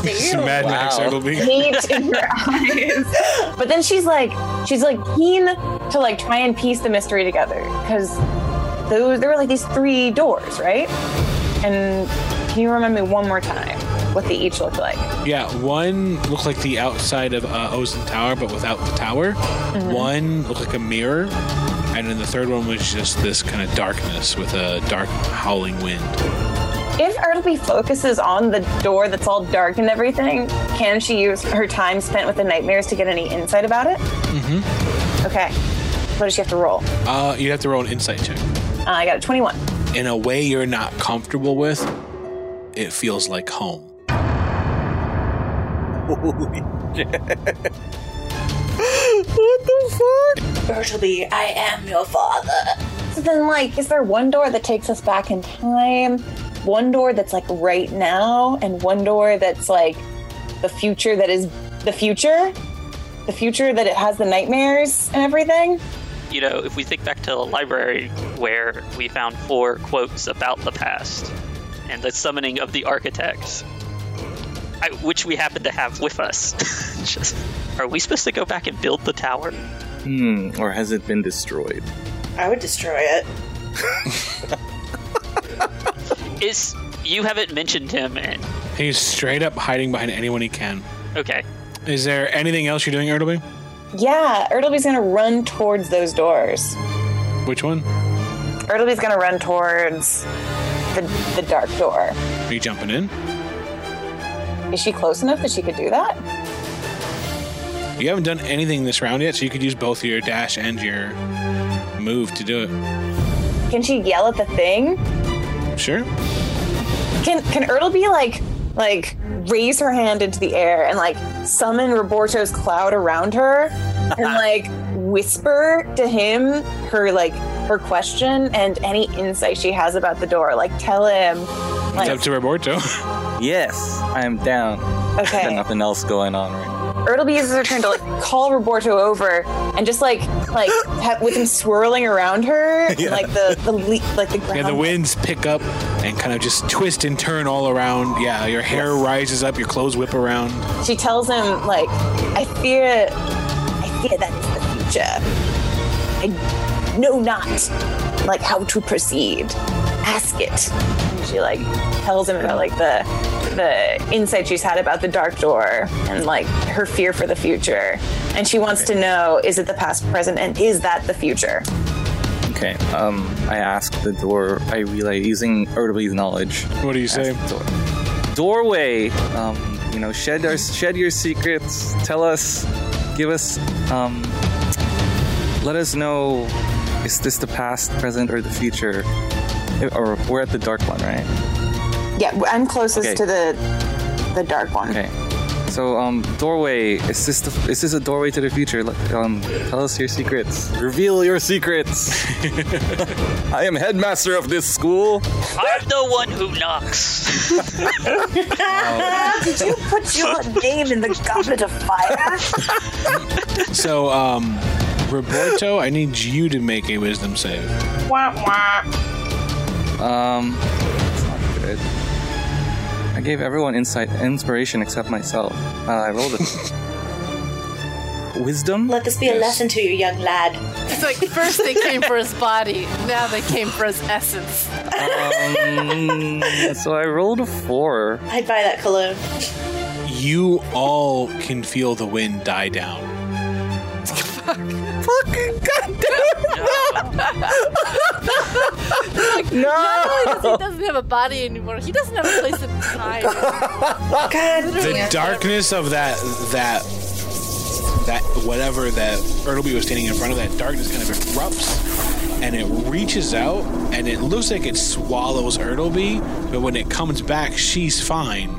It's Mad Max Wow. Ertleby. hate in her eyes. But then she's like, she's like keen to like try and piece the mystery together because those there were like these three doors, right? And can you remind me one more time what they each looked like? Yeah, one looked like the outside of uh, Ozen Tower, but without the tower. Mm-hmm. One looked like a mirror, and then the third one was just this kind of darkness with a dark howling wind. If Ertleby focuses on the door that's all dark and everything, can she use her time spent with the nightmares to get any insight about it? Mm-hmm. Okay. What does she have to roll? Uh, you have to roll an insight check. Uh, I got a 21. In a way you're not comfortable with, it feels like home. Bertleby, I am your father. So then, like, is there one door that takes us back in time? One door that's like right now, and one door that's like the future that is the future? The future that it has the nightmares and everything? You know, if we think back to the library where we found four quotes about the past and the summoning of the architects, I, which we happen to have with us, just, are we supposed to go back and build the tower? Hmm, or has it been destroyed? I would destroy it. Is you haven't mentioned him, and He's straight up hiding behind anyone he can. okay, Is there anything else you're doing, Ertleby? Yeah, Ertleby's gonna run towards those doors. Which one? Ertleby's gonna run towards the, the dark door. Are you jumping in? Is she close enough that she could do that? You haven't done anything this round yet, so you could use both your dash and your move to do it. Can she yell at the thing? Sure. Can can Ertleby like like raise her hand into the air and like summon Roberto's cloud around her and like whisper to him her like her question and any insight she has about the door? Like tell him It's up to Roberto. Yes, I am down. okay. Nothing else going on right now. Ertleby uses her turn to like call Roberto over and just like like ha- with him swirling around her and, like the the le- like the ground. yeah, the winds pick up and kind of just twist and turn all around. Yeah, your hair rises up, your clothes whip around. She tells him like I fear I fear that is the future. I know not like how to proceed. Ask it. And she like tells him about like the the insight she's had about the dark door and like her fear for the future. And she wants to know is it the past, present, and is that the future? Okay, um, I ask the door, I relay using Ertleby's knowledge. What do you say? Door. Doorway, um, you know, shed our, shed your secrets, tell us, give us, um, let us know, is this the past, present, or the future? Or we're at the dark one, right? Yeah, I'm closest Okay. to the the dark one. Okay. So, um, doorway. Is this the, is this a doorway to the future? Like, Um, tell us your secrets. Reveal your secrets. I am headmaster of this school. I'm the one who knocks. Did you put your name in the goblet of fire? So, um, Roberto, I need you to make a wisdom save. Um, that's not good. I gave everyone insight, inspiration except myself. Uh, I rolled a wisdom. Let this be a lesson to you, young lad. It's like first they came for his body, now they came for his essence. Um, so I rolled a four. I'd buy that cologne. You all can feel the wind die down. Not only does he doesn't have a body anymore, he doesn't have a place in time. The darkness of that that that whatever that Ertleby was standing in front of, that darkness kind of erupts and it reaches out and it looks like it swallows Ertleby, but when it comes back, she's fine.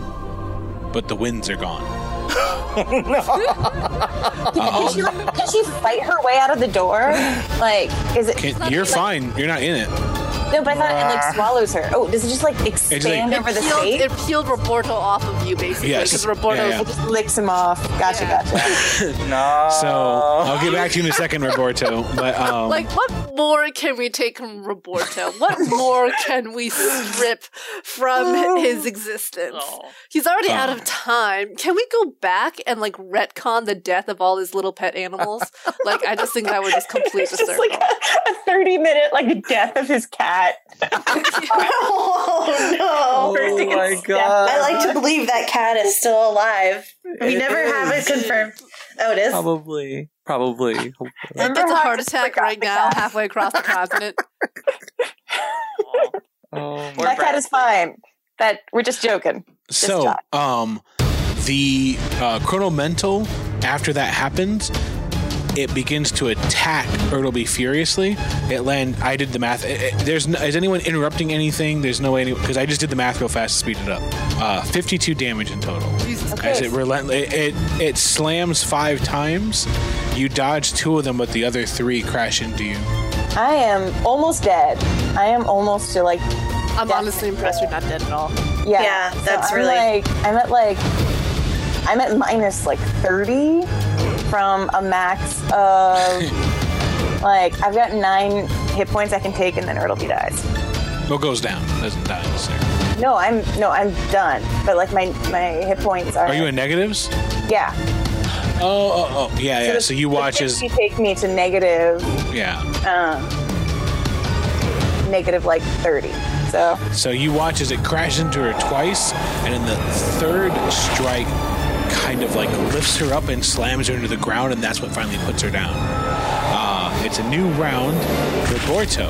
but the winds are gone. Can she, like, can she fight her way out of the door? Like, is it? Can, you're fine. You're not in it. No, but I thought it like swallows her. Oh, does it just like expand like- over the Peeled, state? it peeled Roberto off of you, basically, Yes. because Roberto Yeah, yeah. Just licks him off. Gotcha, Yeah. gotcha. no. So I'll get back to you in a second, Roberto. But um, Like, what more can we take from Roberto? What more can we strip from his existence? Oh. He's already out Oh. of time. Can we go back and like retcon the death of all his little pet animals? like, I just think that would just complete the Just circle. like a, a 30 minute like death of his cat. oh no! Bursting in my step. God. I like to believe that cat is still alive. We It never have it confirmed. Oh, it is. Probably. Probably. Hopefully. Like, gets a heart attack right now, cat. halfway across the continent. Oh That cat is fine. That we're just joking. so Josh. um, the uh, chronomental after that happens, it begins to attack Ertleby furiously. It land. I did the math. It- it- there's no, is anyone interrupting anything? There's no way because I just did the math real fast to speed it up. Uh, 52 damage in total. Okay. As it relent, it, it it slams five times. You dodge two of them, but the other three crash into you. I am almost dead. I am almost to like I'm honestly impressed you're not dead at all. yeah. Yeah, So that's I'm really- like I'm at like I'm at minus like 30 from a max of like I've got nine hit points I can take and then Ertleby dies. Well, goes down, doesn't die necessarily. No, I'm no, I'm done. But like my my hit points are. Are you in negatives? Yeah. Oh, oh, oh, yeah, yeah. the- So you watch as 50 take me to negative, yeah. um, negative like 30. So So you watch as it crashes into her twice, and in the third strike, kind of like lifts her up and slams her into the ground, and that's what finally puts her down. Uh, it's a new round for Borto.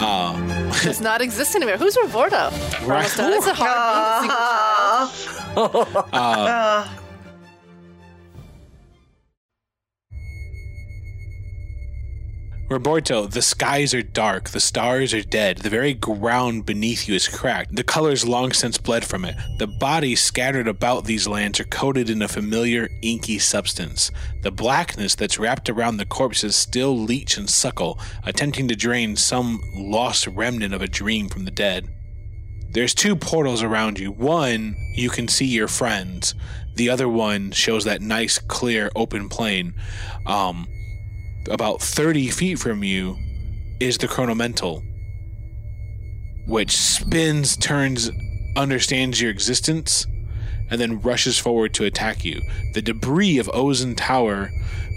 Uh, Does not exist anymore. Who's almost done. It's a hard beat to single uh, Uh, Roberto, the skies are dark, the stars are dead, the very ground beneath you is cracked, the colors long since bled from it. The bodies scattered about these lands are coated in a familiar inky substance. The blackness that's wrapped around the corpses still leech and suckle, attempting to drain some lost remnant of a dream from the dead. There's two portals around you. One, you can see your friends. The other one shows that nice, clear, open plain. Um, about 30 feet from you is the chronomental, which spins, turns, understands your existence, and then rushes forward to attack you. The debris of Ozen Tower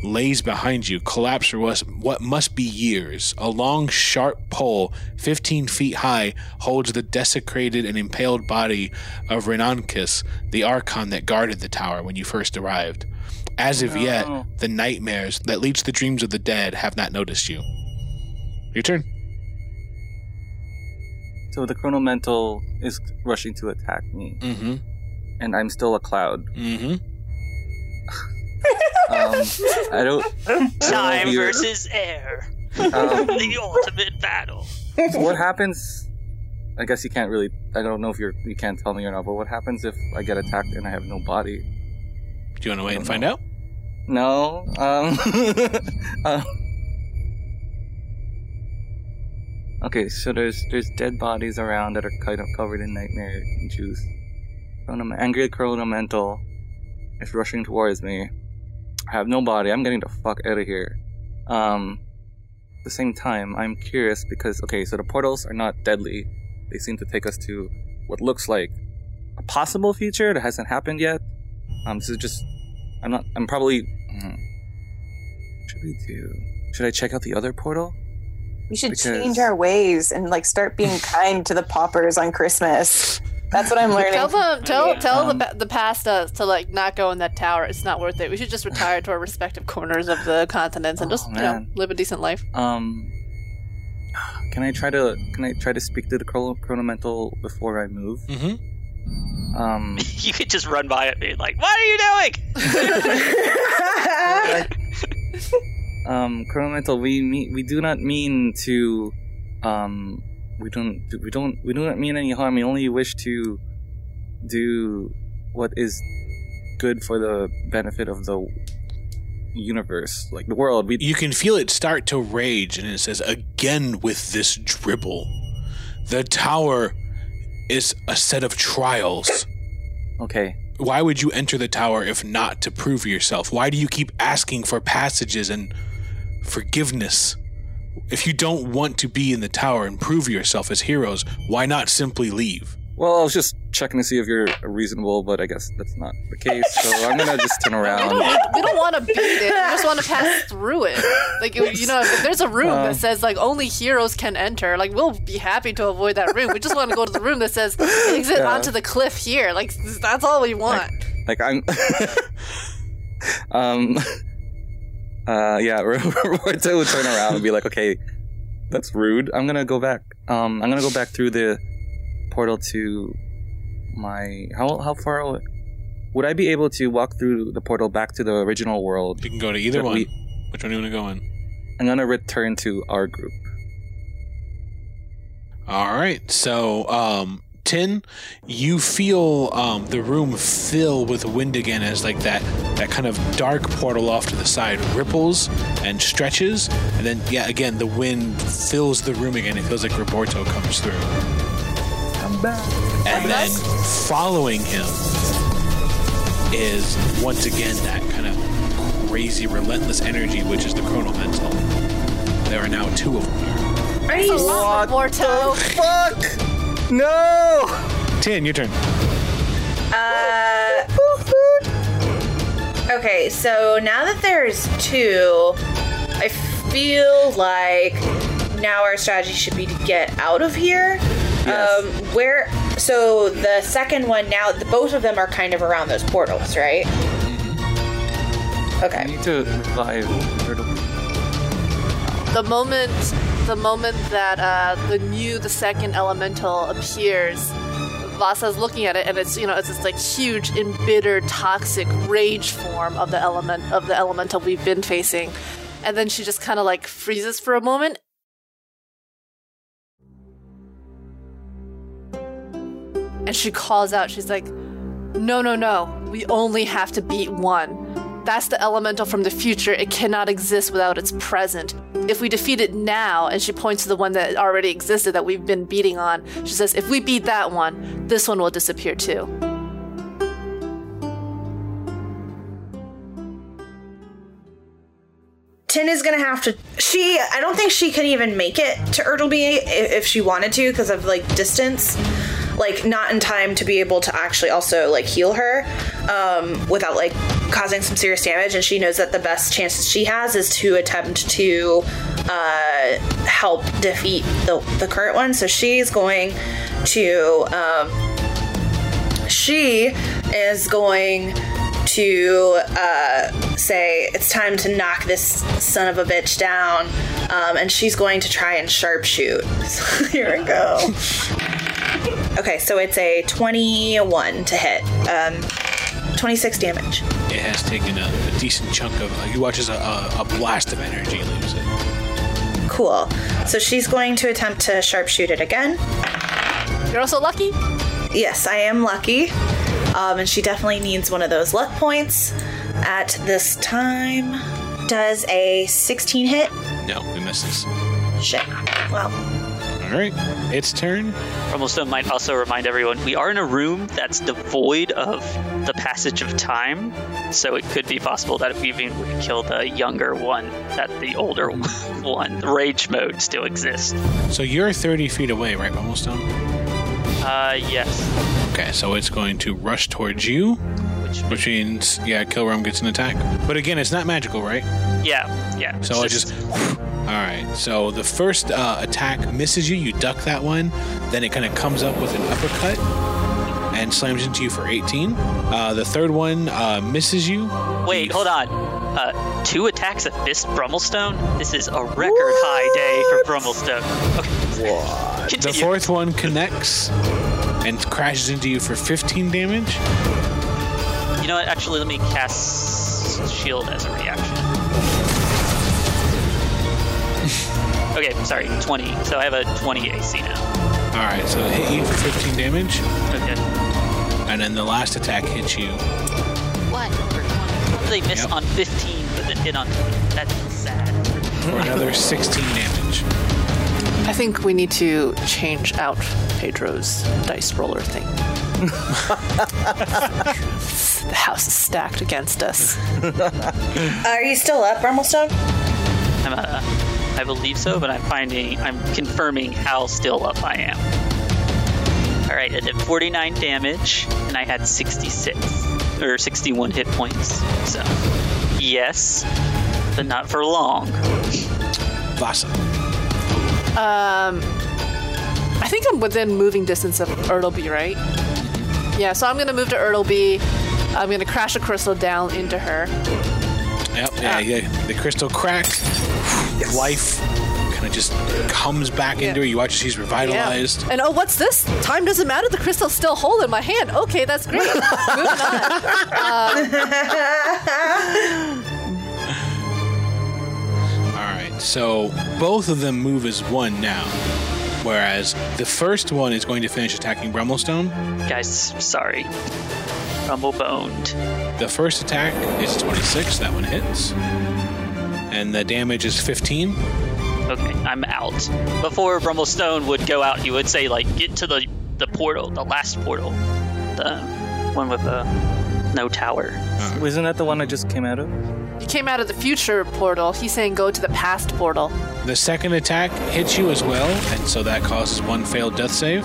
lays behind you, collapsed for what- must be years. A long, sharp pole, 15 feet high, holds the desecrated and impaled body of Renankis, the Archon that guarded the tower when you first arrived. As of yet, No. the nightmares that leads the dreams of the dead have not noticed you. Your turn. So the chronomental is rushing to attack me, Mm-hmm. and I'm still a cloud. Mm-hmm. Um, I don't. I don't Time versus air. Um, The ultimate battle. so what happens? I guess you can't really. I don't know if you're. You can't tell me or not. But what happens if I get attacked and I have no body? Do you want to wait and find know. out? No. Um. uh, okay, so there's there's dead bodies around that are kind of covered in nightmare juice. Chronom- angry chronomental is rushing towards me. I have no body. I'm getting the fuck out of here. Um. At the same time, I'm curious because okay, so the portals are not deadly. They seem to take us to what looks like a possible future that hasn't happened yet. Um, this is just I'm not. I'm probably. hmm. Should we do? Should I check out the other portal? we should Because- change our ways and like start being kind to the paupers on Christmas. That's what I'm learning. Tell them, tell, tell Um, the pa- the past us to like not go in that tower. It's not worth it. We should just retire to our respective corners of the continents and Oh, just you know live a decent life. Um, can I try to can I try to speak to the chrono- chronomental before I move? Mm-hmm. Um, You could just run by it being like, What are you doing? um, chronomental, we mean we do not mean to, um, we don't we don't we do not mean any harm. We only wish to do what is good for the benefit of the universe, like the world. We You can feel it start to rage, and it says, Again with this dribble. The tower is a set of trials. okay. Why would you enter the tower if not to prove yourself? Why do you keep asking for passages and forgiveness? If you don't want to be in the tower and prove yourself as heroes, why not simply leave? Well, I was just checking to see if you're reasonable, but I guess that's not the case. So I'm gonna just turn We around. don't, we don't want to beat it. We just want to pass through it. Like you you know, if there's a room Um, that says like only heroes can enter, like we'll be happy to avoid that room. We just want to go to the room that says exit Yeah. onto the cliff here. Like that's all we want. Like I'm. um. Uh. Yeah. Roberto would turn around and be like, "Okay, that's rude. I'm gonna go back. Um. I'm gonna go back through the portal to my. How how far away? Would I be able to walk through the portal back to the original world? You can go to either one. we- Which one do you want to go in? I'm gonna return to our group. All right. So, um, Tin, you feel um, the room fill with wind again as like that that kind of dark portal off to the side ripples and stretches, and then yeah, again the wind fills the room again. It feels like Roberto comes through. I'm back. And then following him is once again that kind of crazy, relentless energy, which is the chronomental. There are now two of them. Are you What? Morto. Fuck! No! Tin, your turn. Uh, okay, so now that there's two, I feel like now our strategy should be to get out of here. Yes. Um, where? So the second one now, the, both of them are kind of around those portals, right? I Okay. need to revive Turtle. The moment, the moment that uh, the new, the second elemental appears, Vasa's looking at it, and it's you know it's this like huge, embittered, toxic rage form of the element of the elemental we've been facing, and then she just kind of like freezes for a moment. And she calls out, she's like, No, no, no. We only have to beat one. That's the elemental from the future. It cannot exist without its present. If we defeat it now, and she points to the one that already existed that we've been beating on, she says, if we beat that one, this one will disappear too. Tin is gonna have to. She, I don't think she could even make it to Ertleby if she wanted to because of like distance. Like not in time to be able to actually also like heal her um, without like causing some serious damage. And she knows that the best chances she has is to attempt to uh, help defeat the the current one. So she's going to. Um, she is going to uh, say it's time to knock this son of a bitch down, um, and she's going to try and sharpshoot. So here we go. Okay, so it's a 21 to hit, um, 26 damage. It has taken a, a decent chunk of. Uh, you watch as a, a, a blast of energy leaves it. Cool. So she's going to attempt to sharpshoot it again. You're also lucky. Yes, I am lucky. Um, and she definitely needs one of those luck points at this time. Does a 16 hit? No, it misses. Shit. Well, All right, its turn. Brummelstone might also remind everyone we are in a room that's devoid of the passage of time, so it could be possible that if we even were kill the younger one, that the older one, the rage mode, still exists. So you're 30 feet away, right, Bumblestone? Uh, yes. Okay, so it's going to rush towards you, Which, which means, yeah, Kilrum gets an attack. But again, it's not magical, right? yeah, yeah. So I it's just. All right. So the first uh, attack misses you. You duck that one. Then it kind of comes up with an uppercut and slams into you for 18. Uh, the third one uh, misses you. Wait, hold on. Uh, two attacks at this Brummelstone? This is a record high day for Brummelstone. Okay. The Continue. fourth one connects and crashes into you for 15 damage. You know what? Actually, let me cast Shield as a reaction. okay, sorry, 20. So I have a 20 AC now. All right, so it hit you for 15 damage. Okay. And then the last attack hits you. What? They miss Yep. on 15, but then hit on 20. That's sad. for another 16 damage. I think we need to change out Pedro's dice roller thing. the house is stacked against us. Are you still up, Brummelstone? I'm, uh, I believe so, but I'm finding, I'm confirming how still up I am. All right, I did 49 damage, and I had 66 or 61 hit points. So, yes, but not for long. Vasa. Um, I think I'm within moving distance of Ertleby, right? Yeah, so I'm gonna move to Ertleby. I'm gonna crash a crystal down into her. Yep, yeah, yeah. The crystal cracks. Life kind of just comes back into her. You watch as she's revitalized. And oh, what's this? Time doesn't matter. The crystal's still whole in my hand. Okay, that's great. Moving on. All so both of them move as one now. Whereas the first one is going to finish attacking Brummelstone. Guys, sorry. Rumble boned. The first attack is 26, that one hits. And the damage is 15. Okay, I'm out. Before Brummelstone would go out, he would say, like, get to the, the portal, the last portal. The one with the no tower. Isn't that the one I just came out of? You came out of the future portal. He's saying go to the past portal. The second attack hits you as well, and so that causes one failed death save.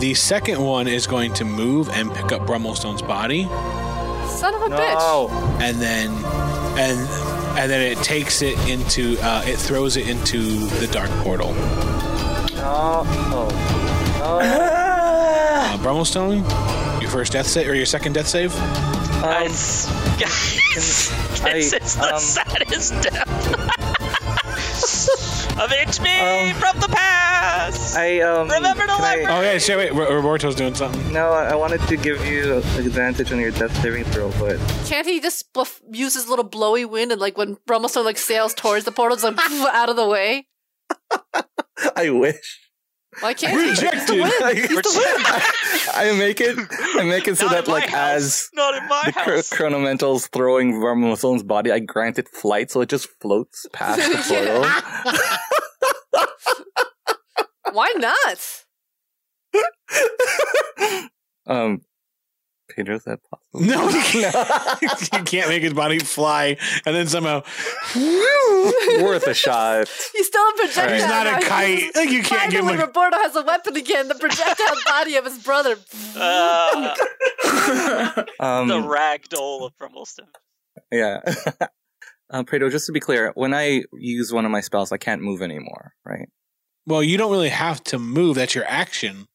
The second one is going to move and pick up Brummelstone's body, Son of a bitch. and then and and then it takes it into uh, it throws it into the dark portal. Oh, oh. Uh, Brummelstone, your first death save or your second death save? Guys, guys, I, this is the um, saddest death. Avenge me Um, from the past! I um. Remember to can I- like- Oh yeah, shit, wait, R- Roberto's doing something. No, I I wanted to give you an advantage on your death saving throw, but Can't he just bluff, use his little blowy wind and like when Brummelstone like sails towards the portal, it's like out of the way? I wish. Why can't he? He's the Rejected. wind. He's the wind. I make it. I make it so Not that in my like house. as Not in my the chro- house. chronomental's throwing Vermilion body, I grant it flight, so it just floats past the portal. Why not? um, Pedro, is that possible? No, you can't. you can't make his body fly, and then somehow Worth a shot. He's still a projectile. he's not a now. kite. Like, you can't give him. Finally, Roberto has a weapon again. The projectile body of his brother. Uh, Um, the ragdoll of Brummelstone. yeah. um, Pedro, just to be clear, when I use one of my spells, I can't move anymore, right? well, you don't really have to move. That's your action.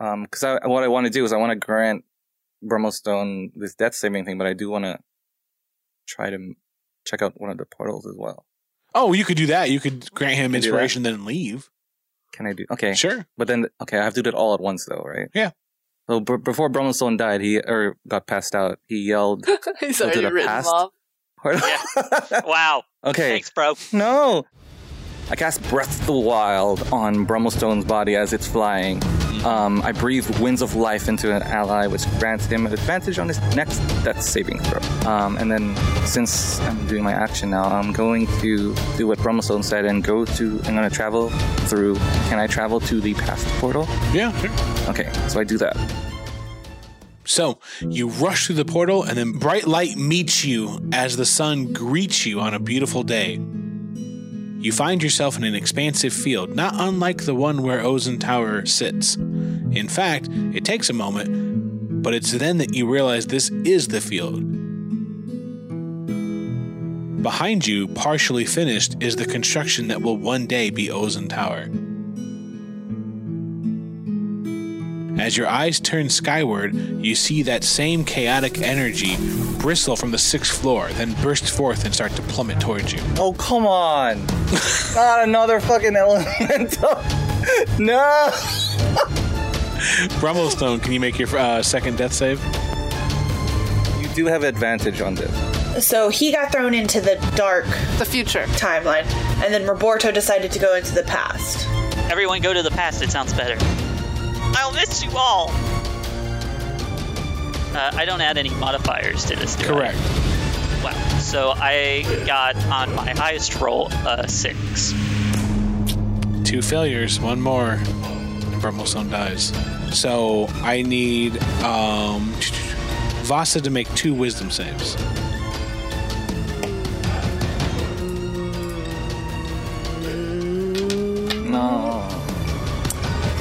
Um, because I, what I want to do is I want to grant Brummelstone this death saving thing, but I do want to try to check out one of the portals as well. Oh, you could do that. You could grant him Can do that. inspiration, then leave. Can I do? Okay, Sure. But then, okay, I have to do it all at once, though, right? Yeah. So b- before Brummelstone died, he or got passed out, he yelled. He's Go to already the written past? off. Wow. okay. Thanks, bro. No. I cast Breath of the Wild on Brummelstone's body as it's flying. Um, I breathe winds of life into an ally, which grants him an advantage on his next death saving throw. Um, and then, since I'm doing my action now, I'm going to do what Brummelstone said and go to. I'm going to travel through. Can I travel to the past portal? Yeah, sure. Okay, so I do that. So you rush through the portal, and then bright light meets you as the sun greets you on a beautiful day. You find yourself in an expansive field, not unlike the one where Ozen Tower sits. In fact, it takes a moment, but it's then that you realize this is the field. Behind you, partially finished, is the construction that will one day be Ozen Tower. As your eyes turn skyward, you see that same chaotic energy bristle from the sixth floor, then burst forth and start to plummet towards you. Oh, come on. Not another fucking elemental. no. Brummelstone, can you make your uh, second death save? You do have advantage on this. So he got thrown into the dark The future. timeline, and then Roberto decided to go into the past. Everyone go to the past. It sounds better. I'll miss you all. Uh, I don't add any modifiers to this. Do I? Correct. Wow. So I got on my highest roll a six. Two failures, one more, and Brummelstone dies. So I need um, Vasa to make two wisdom saves.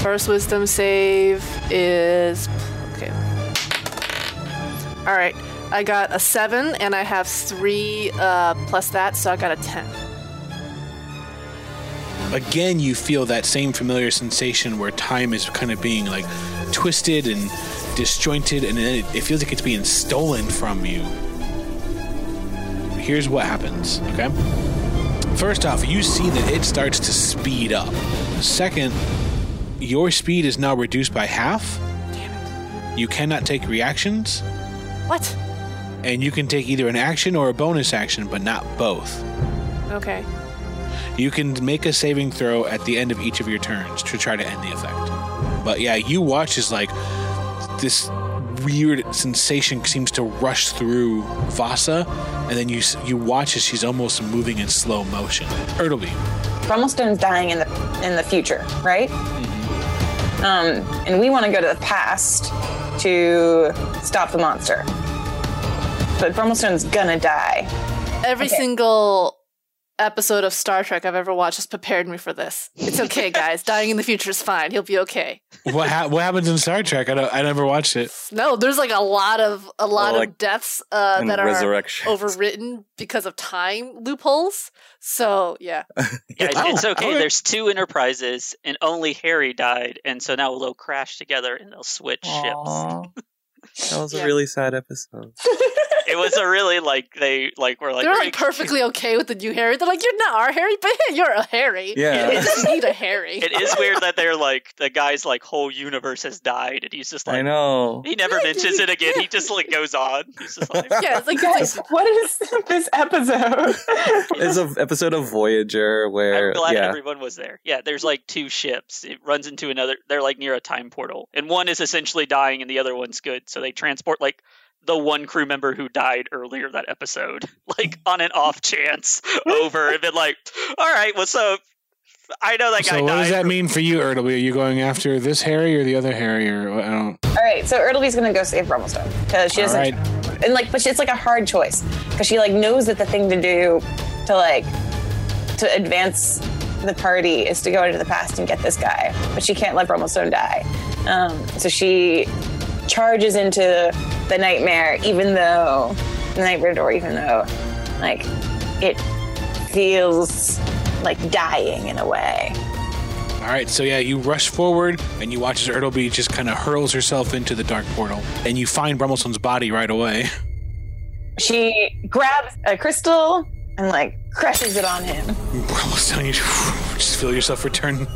First wisdom save is okay. All right, I got a seven, and I have three uh, plus that, so I got a ten. Again, you feel that same familiar sensation where time is kind of being like twisted and disjointed, and it, it feels like it's being stolen from you. Here's what happens, okay? First off, you see that it starts to speed up. Second, your speed is now reduced by half. Damn it. You cannot take reactions, What? and you can take either an action or a bonus action, but not both. Okay. You can make a saving throw at the end of each of your turns to try to end the effect. But yeah, you watch as like this weird sensation seems to rush through Vasa, and then you you watch as she's almost moving in slow motion. Ertleby, Brummelstone's dying in the in the future, right? Um, and we want to go to the past to stop the monster. But Brummelstone's gonna die. Every Okay. single episode of Star Trek I've ever watched has prepared me for this. It's okay, guys. Dying in the future is fine. He'll be okay. what ha- what happens in Star Trek? I don't, I never watched it. No, there's like a lot of a lot like of deaths uh, that are overwritten because of time loopholes. So yeah, Yeah, it- Oh, it's okay. okay. There's two enterprises, and only Harry died, and so now they'll crash together and they'll switch ships. Aw. That was Yeah. a really sad episode. It was a really like they like were like they're like perfectly okay with the new Harry. They're like, you're not our Harry, but you're a Harry. Yeah. you just need a Harry. It is weird that they're like the guy's like whole universe has died, and he's just like I know. he never mentions it again. He just like goes on. He's just like yeah, it's like Guys, what is this episode? It's an episode of Voyager where I'm glad yeah, everyone was there. Yeah, there's like two ships. It runs into another. They're like near a time portal, and one is essentially dying, and the other one's good. So they transport like the one crew member who died earlier that episode, like on an off chance, over and been like, "All right, what's up? I know that guy So what died." does that mean for you, Ertleby? Are you going after this Harry or the other Harry? Or? I don't. All right, so Ertleby's gonna go save Brummelstone because she doesn't, right. and like, but it's like a hard choice because she like knows that the thing to do to like to advance the party is to go into the past and get this guy, but she can't let Brummelstone die. Um, so she charges into the nightmare, even though the nightmare door, even though like it feels like dying in a way. All right, so yeah, you rush forward and you watch as Ertleby just kind of hurls herself into the dark portal, and you find Brummelstone's body right away. She grabs a crystal and like crushes it on him. Brummelstone, you just feel yourself return.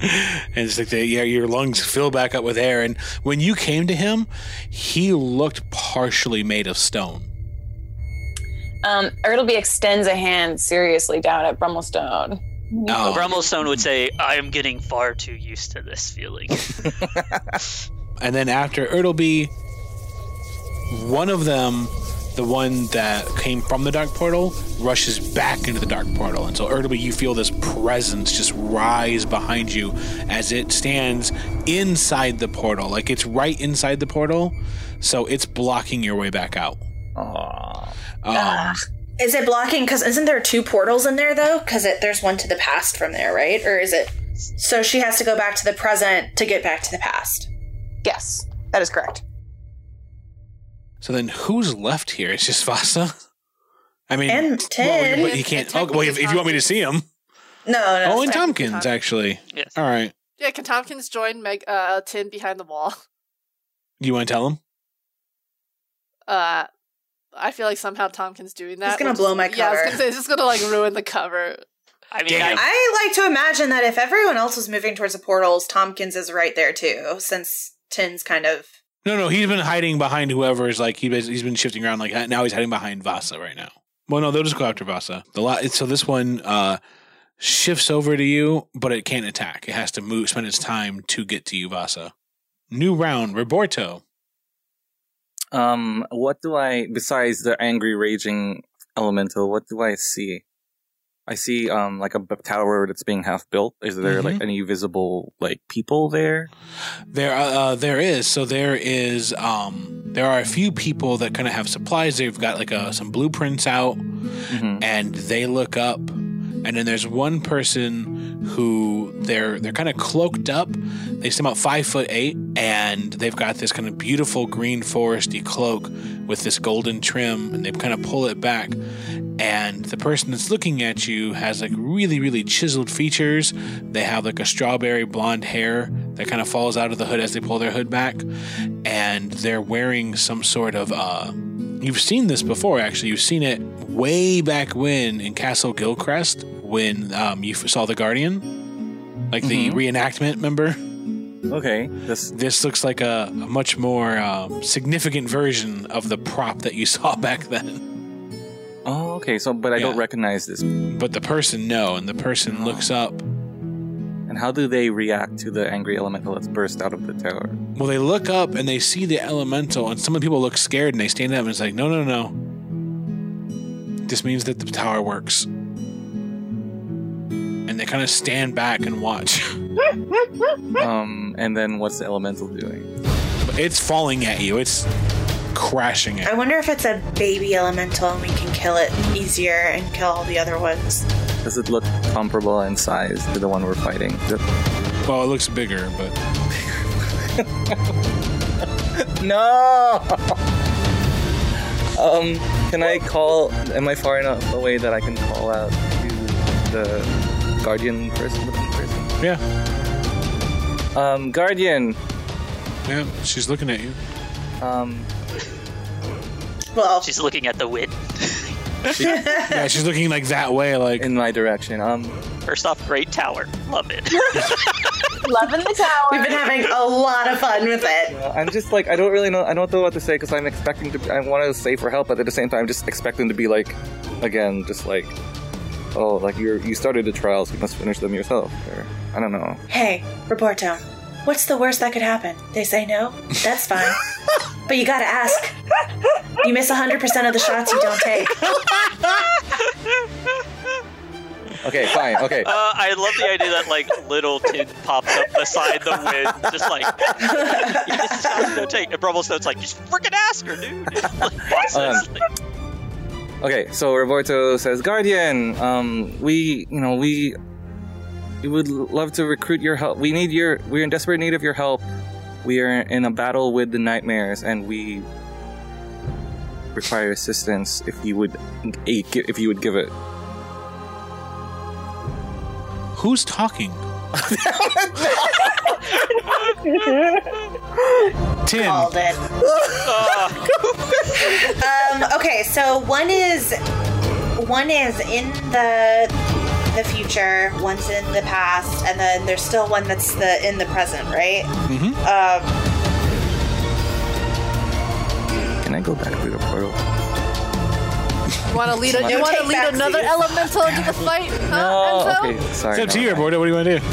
And it's like the, yeah, your lungs fill back up with air. And when you came to him, he looked partially made of stone. Um, Ertleby extends a hand seriously down at Brummelstone. Oh, Brummelstone would say, "I am getting far too used to this feeling." And then after Ertleby, one of them, the one that came from the dark portal, rushes back into the dark portal. And so Ertleby, you feel this presence just rise behind you as it stands inside the portal. Like it's right inside the portal, so it's blocking your way back out. Aw. Um, Is it blocking? Because isn't there two portals in there though? Because there's one to the past from there, right? Or is it? So she has to go back to the present to get back to the past. Yes, that is correct. So then who's left here? It's just Vasa? I mean, And well, Tin. but he can't. Oh, well, if, if you want me to see him. No, no. Oh, and technically Tompkins, Tompkins. actually. yes. All right. Yeah, can Tompkins join Meg uh Tin behind the wall? You want to tell him? Uh I feel like somehow Tompkins doing that. It's gonna blow just- my Yeah, I was cover. gonna say it's just gonna like ruin the cover. I mean, Damn. I, I like to imagine that if everyone else was moving towards the portals, Tompkins is right there too, since Tin's kind of. No, no, he's been hiding behind whoever is like he, he's been shifting around. Like now he's hiding behind Vasa right now. Well, no, they'll just go after Vasa. The lot. So this one uh, shifts over to you, but it can't attack. It has to move, spend its time to get to you, Vasa. New round, Roberto. Um, what do I besides the angry, raging elemental? What do I see? I see um like a b- tower that's being half built. Is there like any visible like people there? There, uh, uh, there is. So there is. Um, there are a few people that kind of have supplies. They've got like uh some blueprints out, Mhm. and they look up. And then there's one person who they're they're kind of cloaked up. They seem about five foot eight, and they've got this kind of beautiful green foresty cloak with this golden trim, and they kind of pull it back. And the person that's looking at you has like really, really chiseled features. They have like a strawberry blonde hair that kind of falls out of the hood as they pull their hood back. And they're wearing some sort of, uh, you've seen this before actually. You've seen it way back when in Castle Gilcrest when um, you saw the Guardian, like the reenactment, remember? Okay, this This looks like a, a much more um, significant version of the prop that you saw back then. Oh, okay. So, but I don't recognize this. But the person, no, and the person looks up. And how do they react to the angry elemental that's burst out of the tower? Well, they look up and they see the elemental, and some of the people look scared and they stand up and it's like, no, no, no. This means that the tower works. And they kind of stand back and watch. um, and then what's the elemental doing? It's falling at you. It's crashing I wonder if it's a baby elemental and we can kill it easier and kill all the other ones. Does it look comparable in size to the one we're fighting? Well, it looks bigger, but No. um, can I call? Am I far enough away that I can call out to the guardian person? looking person? yeah, Um, guardian. yeah, she's looking at you. Um, Well, She's looking at the wit. Yeah, she's looking like that way, like in my direction. Um, First off, great tower. Love it. Loving the tower. we've been having a lot of fun with it. I'm just like I don't really know. I don't know what to say because I'm expecting to. I want to say for help, but at the same time, just expecting to be like, again, just like, oh, like you're you started the trials, you must finish them yourself. Or I don't know. Hey, Roberto, what's the worst that could happen? They say no? That's fine. but you gotta ask. You miss 100% of the shots you don't take. Okay, fine. Okay. Uh, I love the idea that like little tin pops up beside the wind, just like have to take. And like just freaking ask her, dude. like, this? Okay, so Roberto says, Guardian, um, we, you know, we, we would love to recruit your help. We need your, we're in desperate need of your help. We are in a battle with the nightmares, and we require assistance. If you would, if you would give it. Who's talking? Tim. Called it. um, okay, so one is one is in the the future, one's in the past, and then there's still one that's the in the present, right? Mhm. Um, Can I go back through the portal? You want to lead, a, you want to lead another seats. elemental into the fight? Huh, No. Enzo? Okay, sorry. It's up to no, you, I- What do you want to do?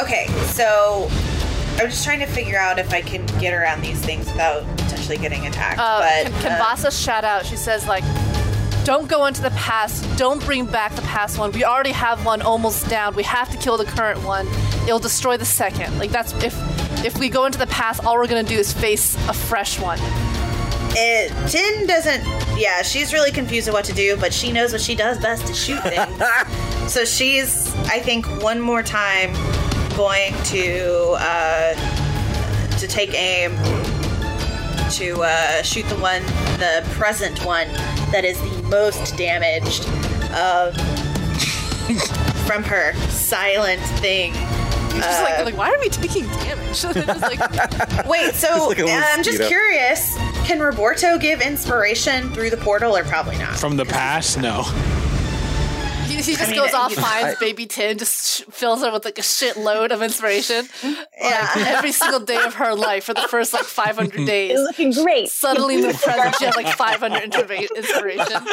okay, so I'm just trying to figure out if I can get around these things without potentially getting attacked. Uh, but can, can uh, Vasa shout out? She says like, "Don't go into the past. Don't bring back the past one. We already have one almost down. We have to kill the current one. It'll destroy the second. Like that's if if we go into the past, all we're gonna do is face a fresh one. it, Tin doesn't. Yeah, she's really confused at what to do, but she knows what she does best to shoot things. so she's, I think, one more time going to uh, to take aim to uh, shoot the one, the present one that is the most damaged uh, from her silent thing. It's just like, like, why are we taking damage? They're just like, Wait, so like uh, I'm just up. curious. Can Roberto give inspiration through the portal, or probably not? From the past? No. he, he just mean, goes off, you- finds baby Tin, just sh- fills her with like a shitload of inspiration. yeah. Every single day of her life for the first like 500 days. It's looking great. Suddenly in the present, she has like 500 inspira- inspiration.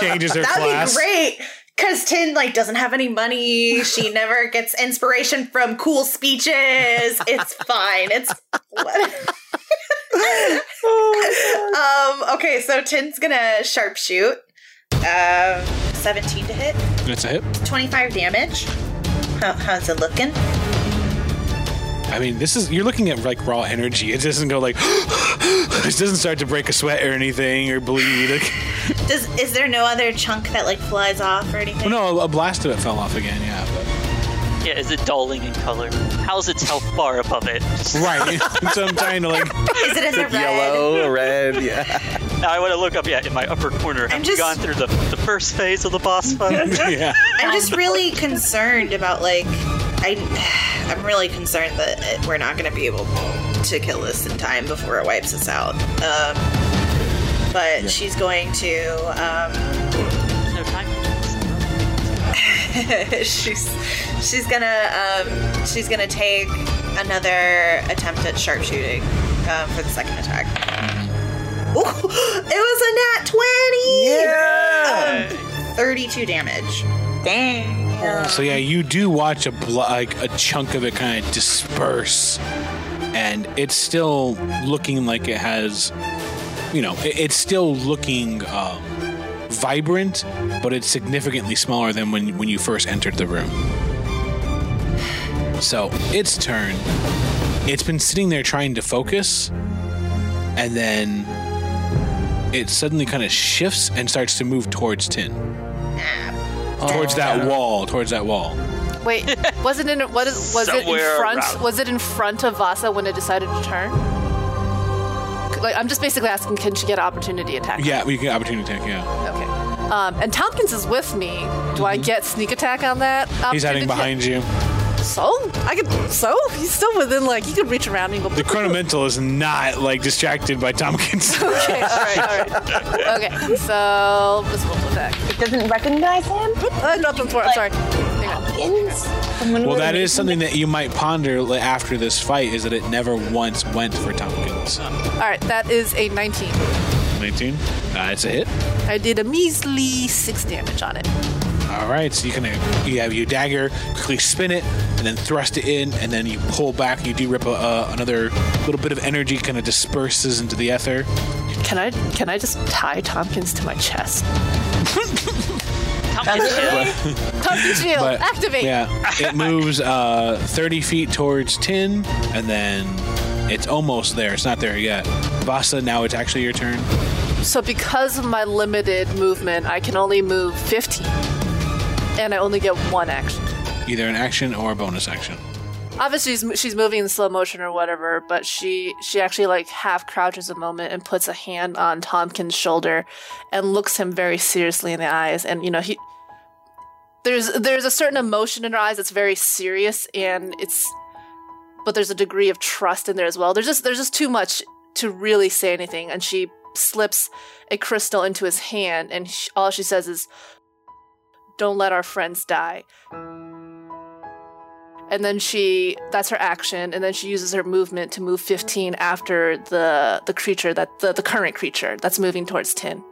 Changes her That'd class. be great. Cause Tin like doesn't have any money. She never gets inspiration from cool speeches. It's fine. It's what? um, okay, so Tin's gonna sharpshoot. Um, 17 to hit, It's a hit. 25 damage. How, how's it looking? I mean, this is you're looking at like raw energy. It doesn't go like it doesn't start to break a sweat or anything or bleed. Like, Does is there no other chunk that like flies off or anything? well, no, a blast of it fell off again. Yeah, but Yeah, is it dulling in color? How's its health bar above it? right. so I'm trying to like Is it in the red? Yellow, red, yeah. Now I want to look up, yeah, in my upper corner. Have I'm just- gone through the, the first phase of the boss fight? yeah. I'm just really concerned about like I I'm really concerned that we're not going to be able to kill this in time before it wipes us out. Um, but she's going to um, no time. she's she's gonna um, she's gonna take another attempt at sharpshooting um, for the second attack. Ooh, it was a nat twenty. Um, Thirty-two damage. Dang. So yeah, you do watch a bl- like a chunk of it kind of disperse, and it's still looking like it has, you know, it- it's still looking um, vibrant, but it's significantly smaller than when when you first entered the room. So its turn. It's been sitting there trying to focus, and then it suddenly kind of shifts and starts to move towards Tin, ah. towards that wall, towards that wall. Wait, was it in what is was it in Somewhere front around. was it in front of Vasa when it decided to turn? Like I'm just basically asking, can she get an opportunity attack? Yeah, we get opportunity attack. Yeah, Okay. Um, and Tompkins is with me. Do I get sneak attack on that? Mm-hmm. he's hiding opportunity? behind you. So I could. So he's still within. Like you could reach around and go. The chronomental is not like distracted by Tompkins. Okay. All right. All right. Okay. So this will attack. It doesn't recognize him? Uh, nothing for. I'm sorry. Hang on. well, that is something that you might ponder after this fight. Is that it never once went for Tompkins. All right. That is a 19. 19. Uh, it's a hit. I did a measly six damage on it. All right, so you can you have your dagger, quickly spin it, and then thrust it in, and then you pull back. You do rip a, uh, another little bit of energy, kind of disperses into the ether. Can I? Can I just tie Tompkins to my chest? Tompkins chill. Shield But, activate. Yeah, it moves uh, 30 feet towards Tin, and then it's almost there. It's not there yet. Vasa, now it's actually your turn. So because of my limited movement, I can only move 15, and I only get one action. Either an action or a bonus action. Obviously, she's, she's moving in slow motion or whatever, but she she actually like half crouches a moment and puts a hand on Tompkins' shoulder and looks him very seriously in the eyes. And you know he there's there's a certain emotion in her eyes that's very serious, and it's but there's a degree of trust in there as well. There's just there's just too much to really say anything, and she slips a crystal into his hand, and sh all she says is, "Don't let our friends die." and then she that's her action and then she uses her movement to move 15 after the the creature that the, the current creature that's moving towards tin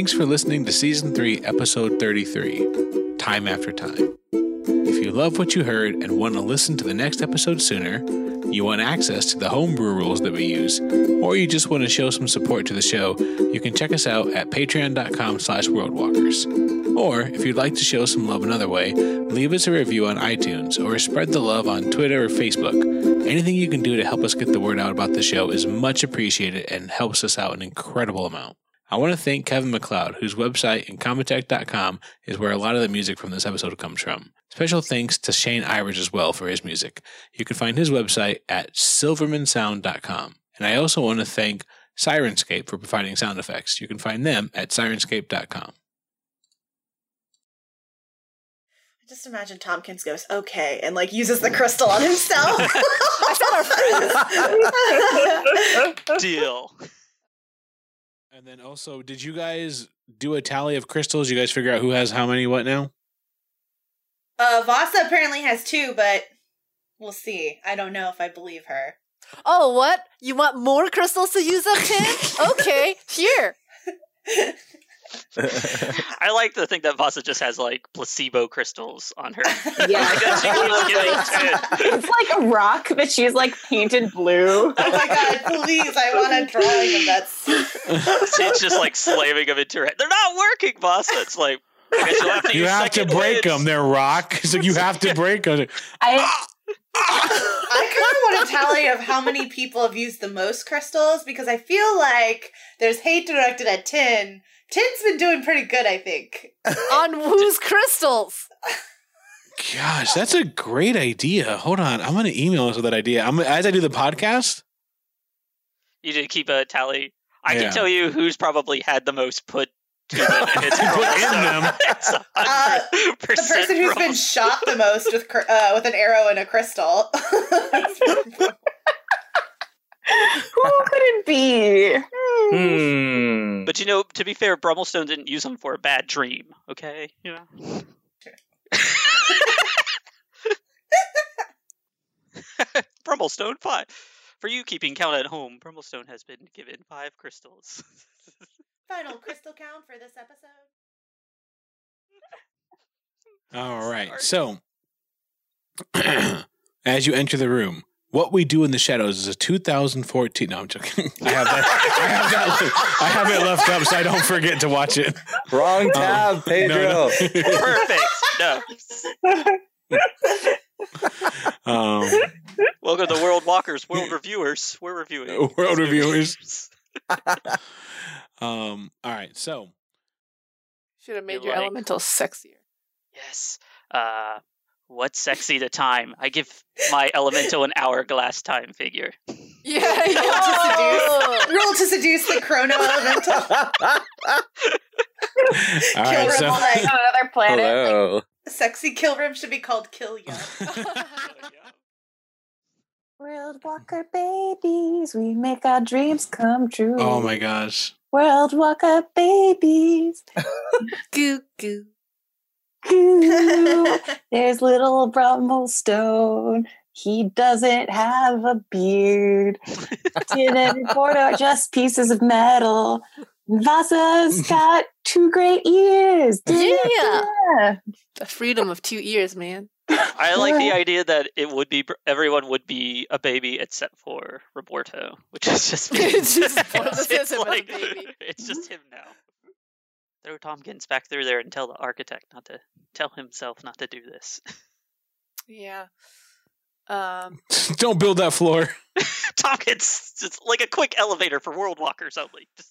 Thanks for listening to Season 3, Episode 33 Time After Time. If you love what you heard and want to listen to the next episode sooner, you want access to the homebrew rules that we use, or you just want to show some support to the show, you can check us out at patreon.com slash worldwalkers. Or, if you'd like to show some love another way, leave us a review on iTunes or spread the love on Twitter or Facebook. Anything you can do to help us get the word out about the show is much appreciated and helps us out an incredible amount. I want to thank Kevin MacLeod, whose website, Incompetech.com, is where a lot of the music from this episode comes from. Special thanks to Shane Ivers as well for his music. You can find his website at silvermansound.com. And I also want to thank Syrinscape for providing sound effects. You can find them at syrinscape.com. Just imagine Tompkins goes, okay, and like uses the crystal on himself. Deal. And then also, did you guys do a tally of crystals? You guys figure out who has how many what now? Uh, Vasa apparently has two, but we'll see. I don't know if I believe her. Oh, what? You want more crystals to use up, Tin? okay, here. I like to think that Vasa just has like placebo crystals on her. Yeah. That she keeps It's like a rock that she's like painted blue. Oh my god, please, I want a drawing of that. She's just like slamming them into her. They're not working, Vasa. It's like I guess you'll have to You use have to break wind. them. They're rock. So you have to break them. I I kind of want a tally of how many people have used the most crystals because I feel like there's hate directed at Tin. Tin's been doing pretty good, I think. On whose crystals? Gosh, that's a great idea. Hold on. I'm going to email us with that idea. I'm as I do the podcast. You did keep a tally. I Yeah. can tell you who's probably had the most put to them. It's Put in them. It's Uh, The person who's been shot the most with uh, with an arrow and a crystal. Who could it be? Hmm. But you know, to be fair, Brummelstone didn't use them for a bad dream. Okay, you know. Brummelstone five. For you keeping count at home, Brummelstone has been given five crystals. Final crystal count for this episode. All right. So, as you enter the room, what we do in the shadows is a 2014. No, I'm joking. I have that. I have that. I have it left up so I don't forget to watch it. Wrong tab, Um, Pedro. no, Perfect. No. no. um, Welcome to World Walkers, World Reviewers. We're reviewing. World this. Reviewers. um. All right. So, Should have made You're your like- elemental sexier. Yes. Uh, what's sexy to time? I give my elemental an hourglass time figure. Yeah, Oh! Roll to seduce the chrono elemental. all Kill right. So, all night. Another planet. Hello. Sexy Kilrum should be called kill ya. World Walker babies, we make our dreams come true. oh my gosh. World Walker babies. Goo goo. Ooh, There's little Brummelstone. He doesn't have a beard. Tin and Report are just pieces of metal. Vasa's got two great ears. Yeah. The freedom of two ears, man. I like the idea that it would be everyone would be a baby except for Roberto, which is just It's just- it's, it's him a like- baby. it's just him now. Throw Tompkins back through there and tell the architect not to tell himself not to do this. Yeah. Um. Don't build that floor. Tompkins, just like a quick elevator for world walkers only. Just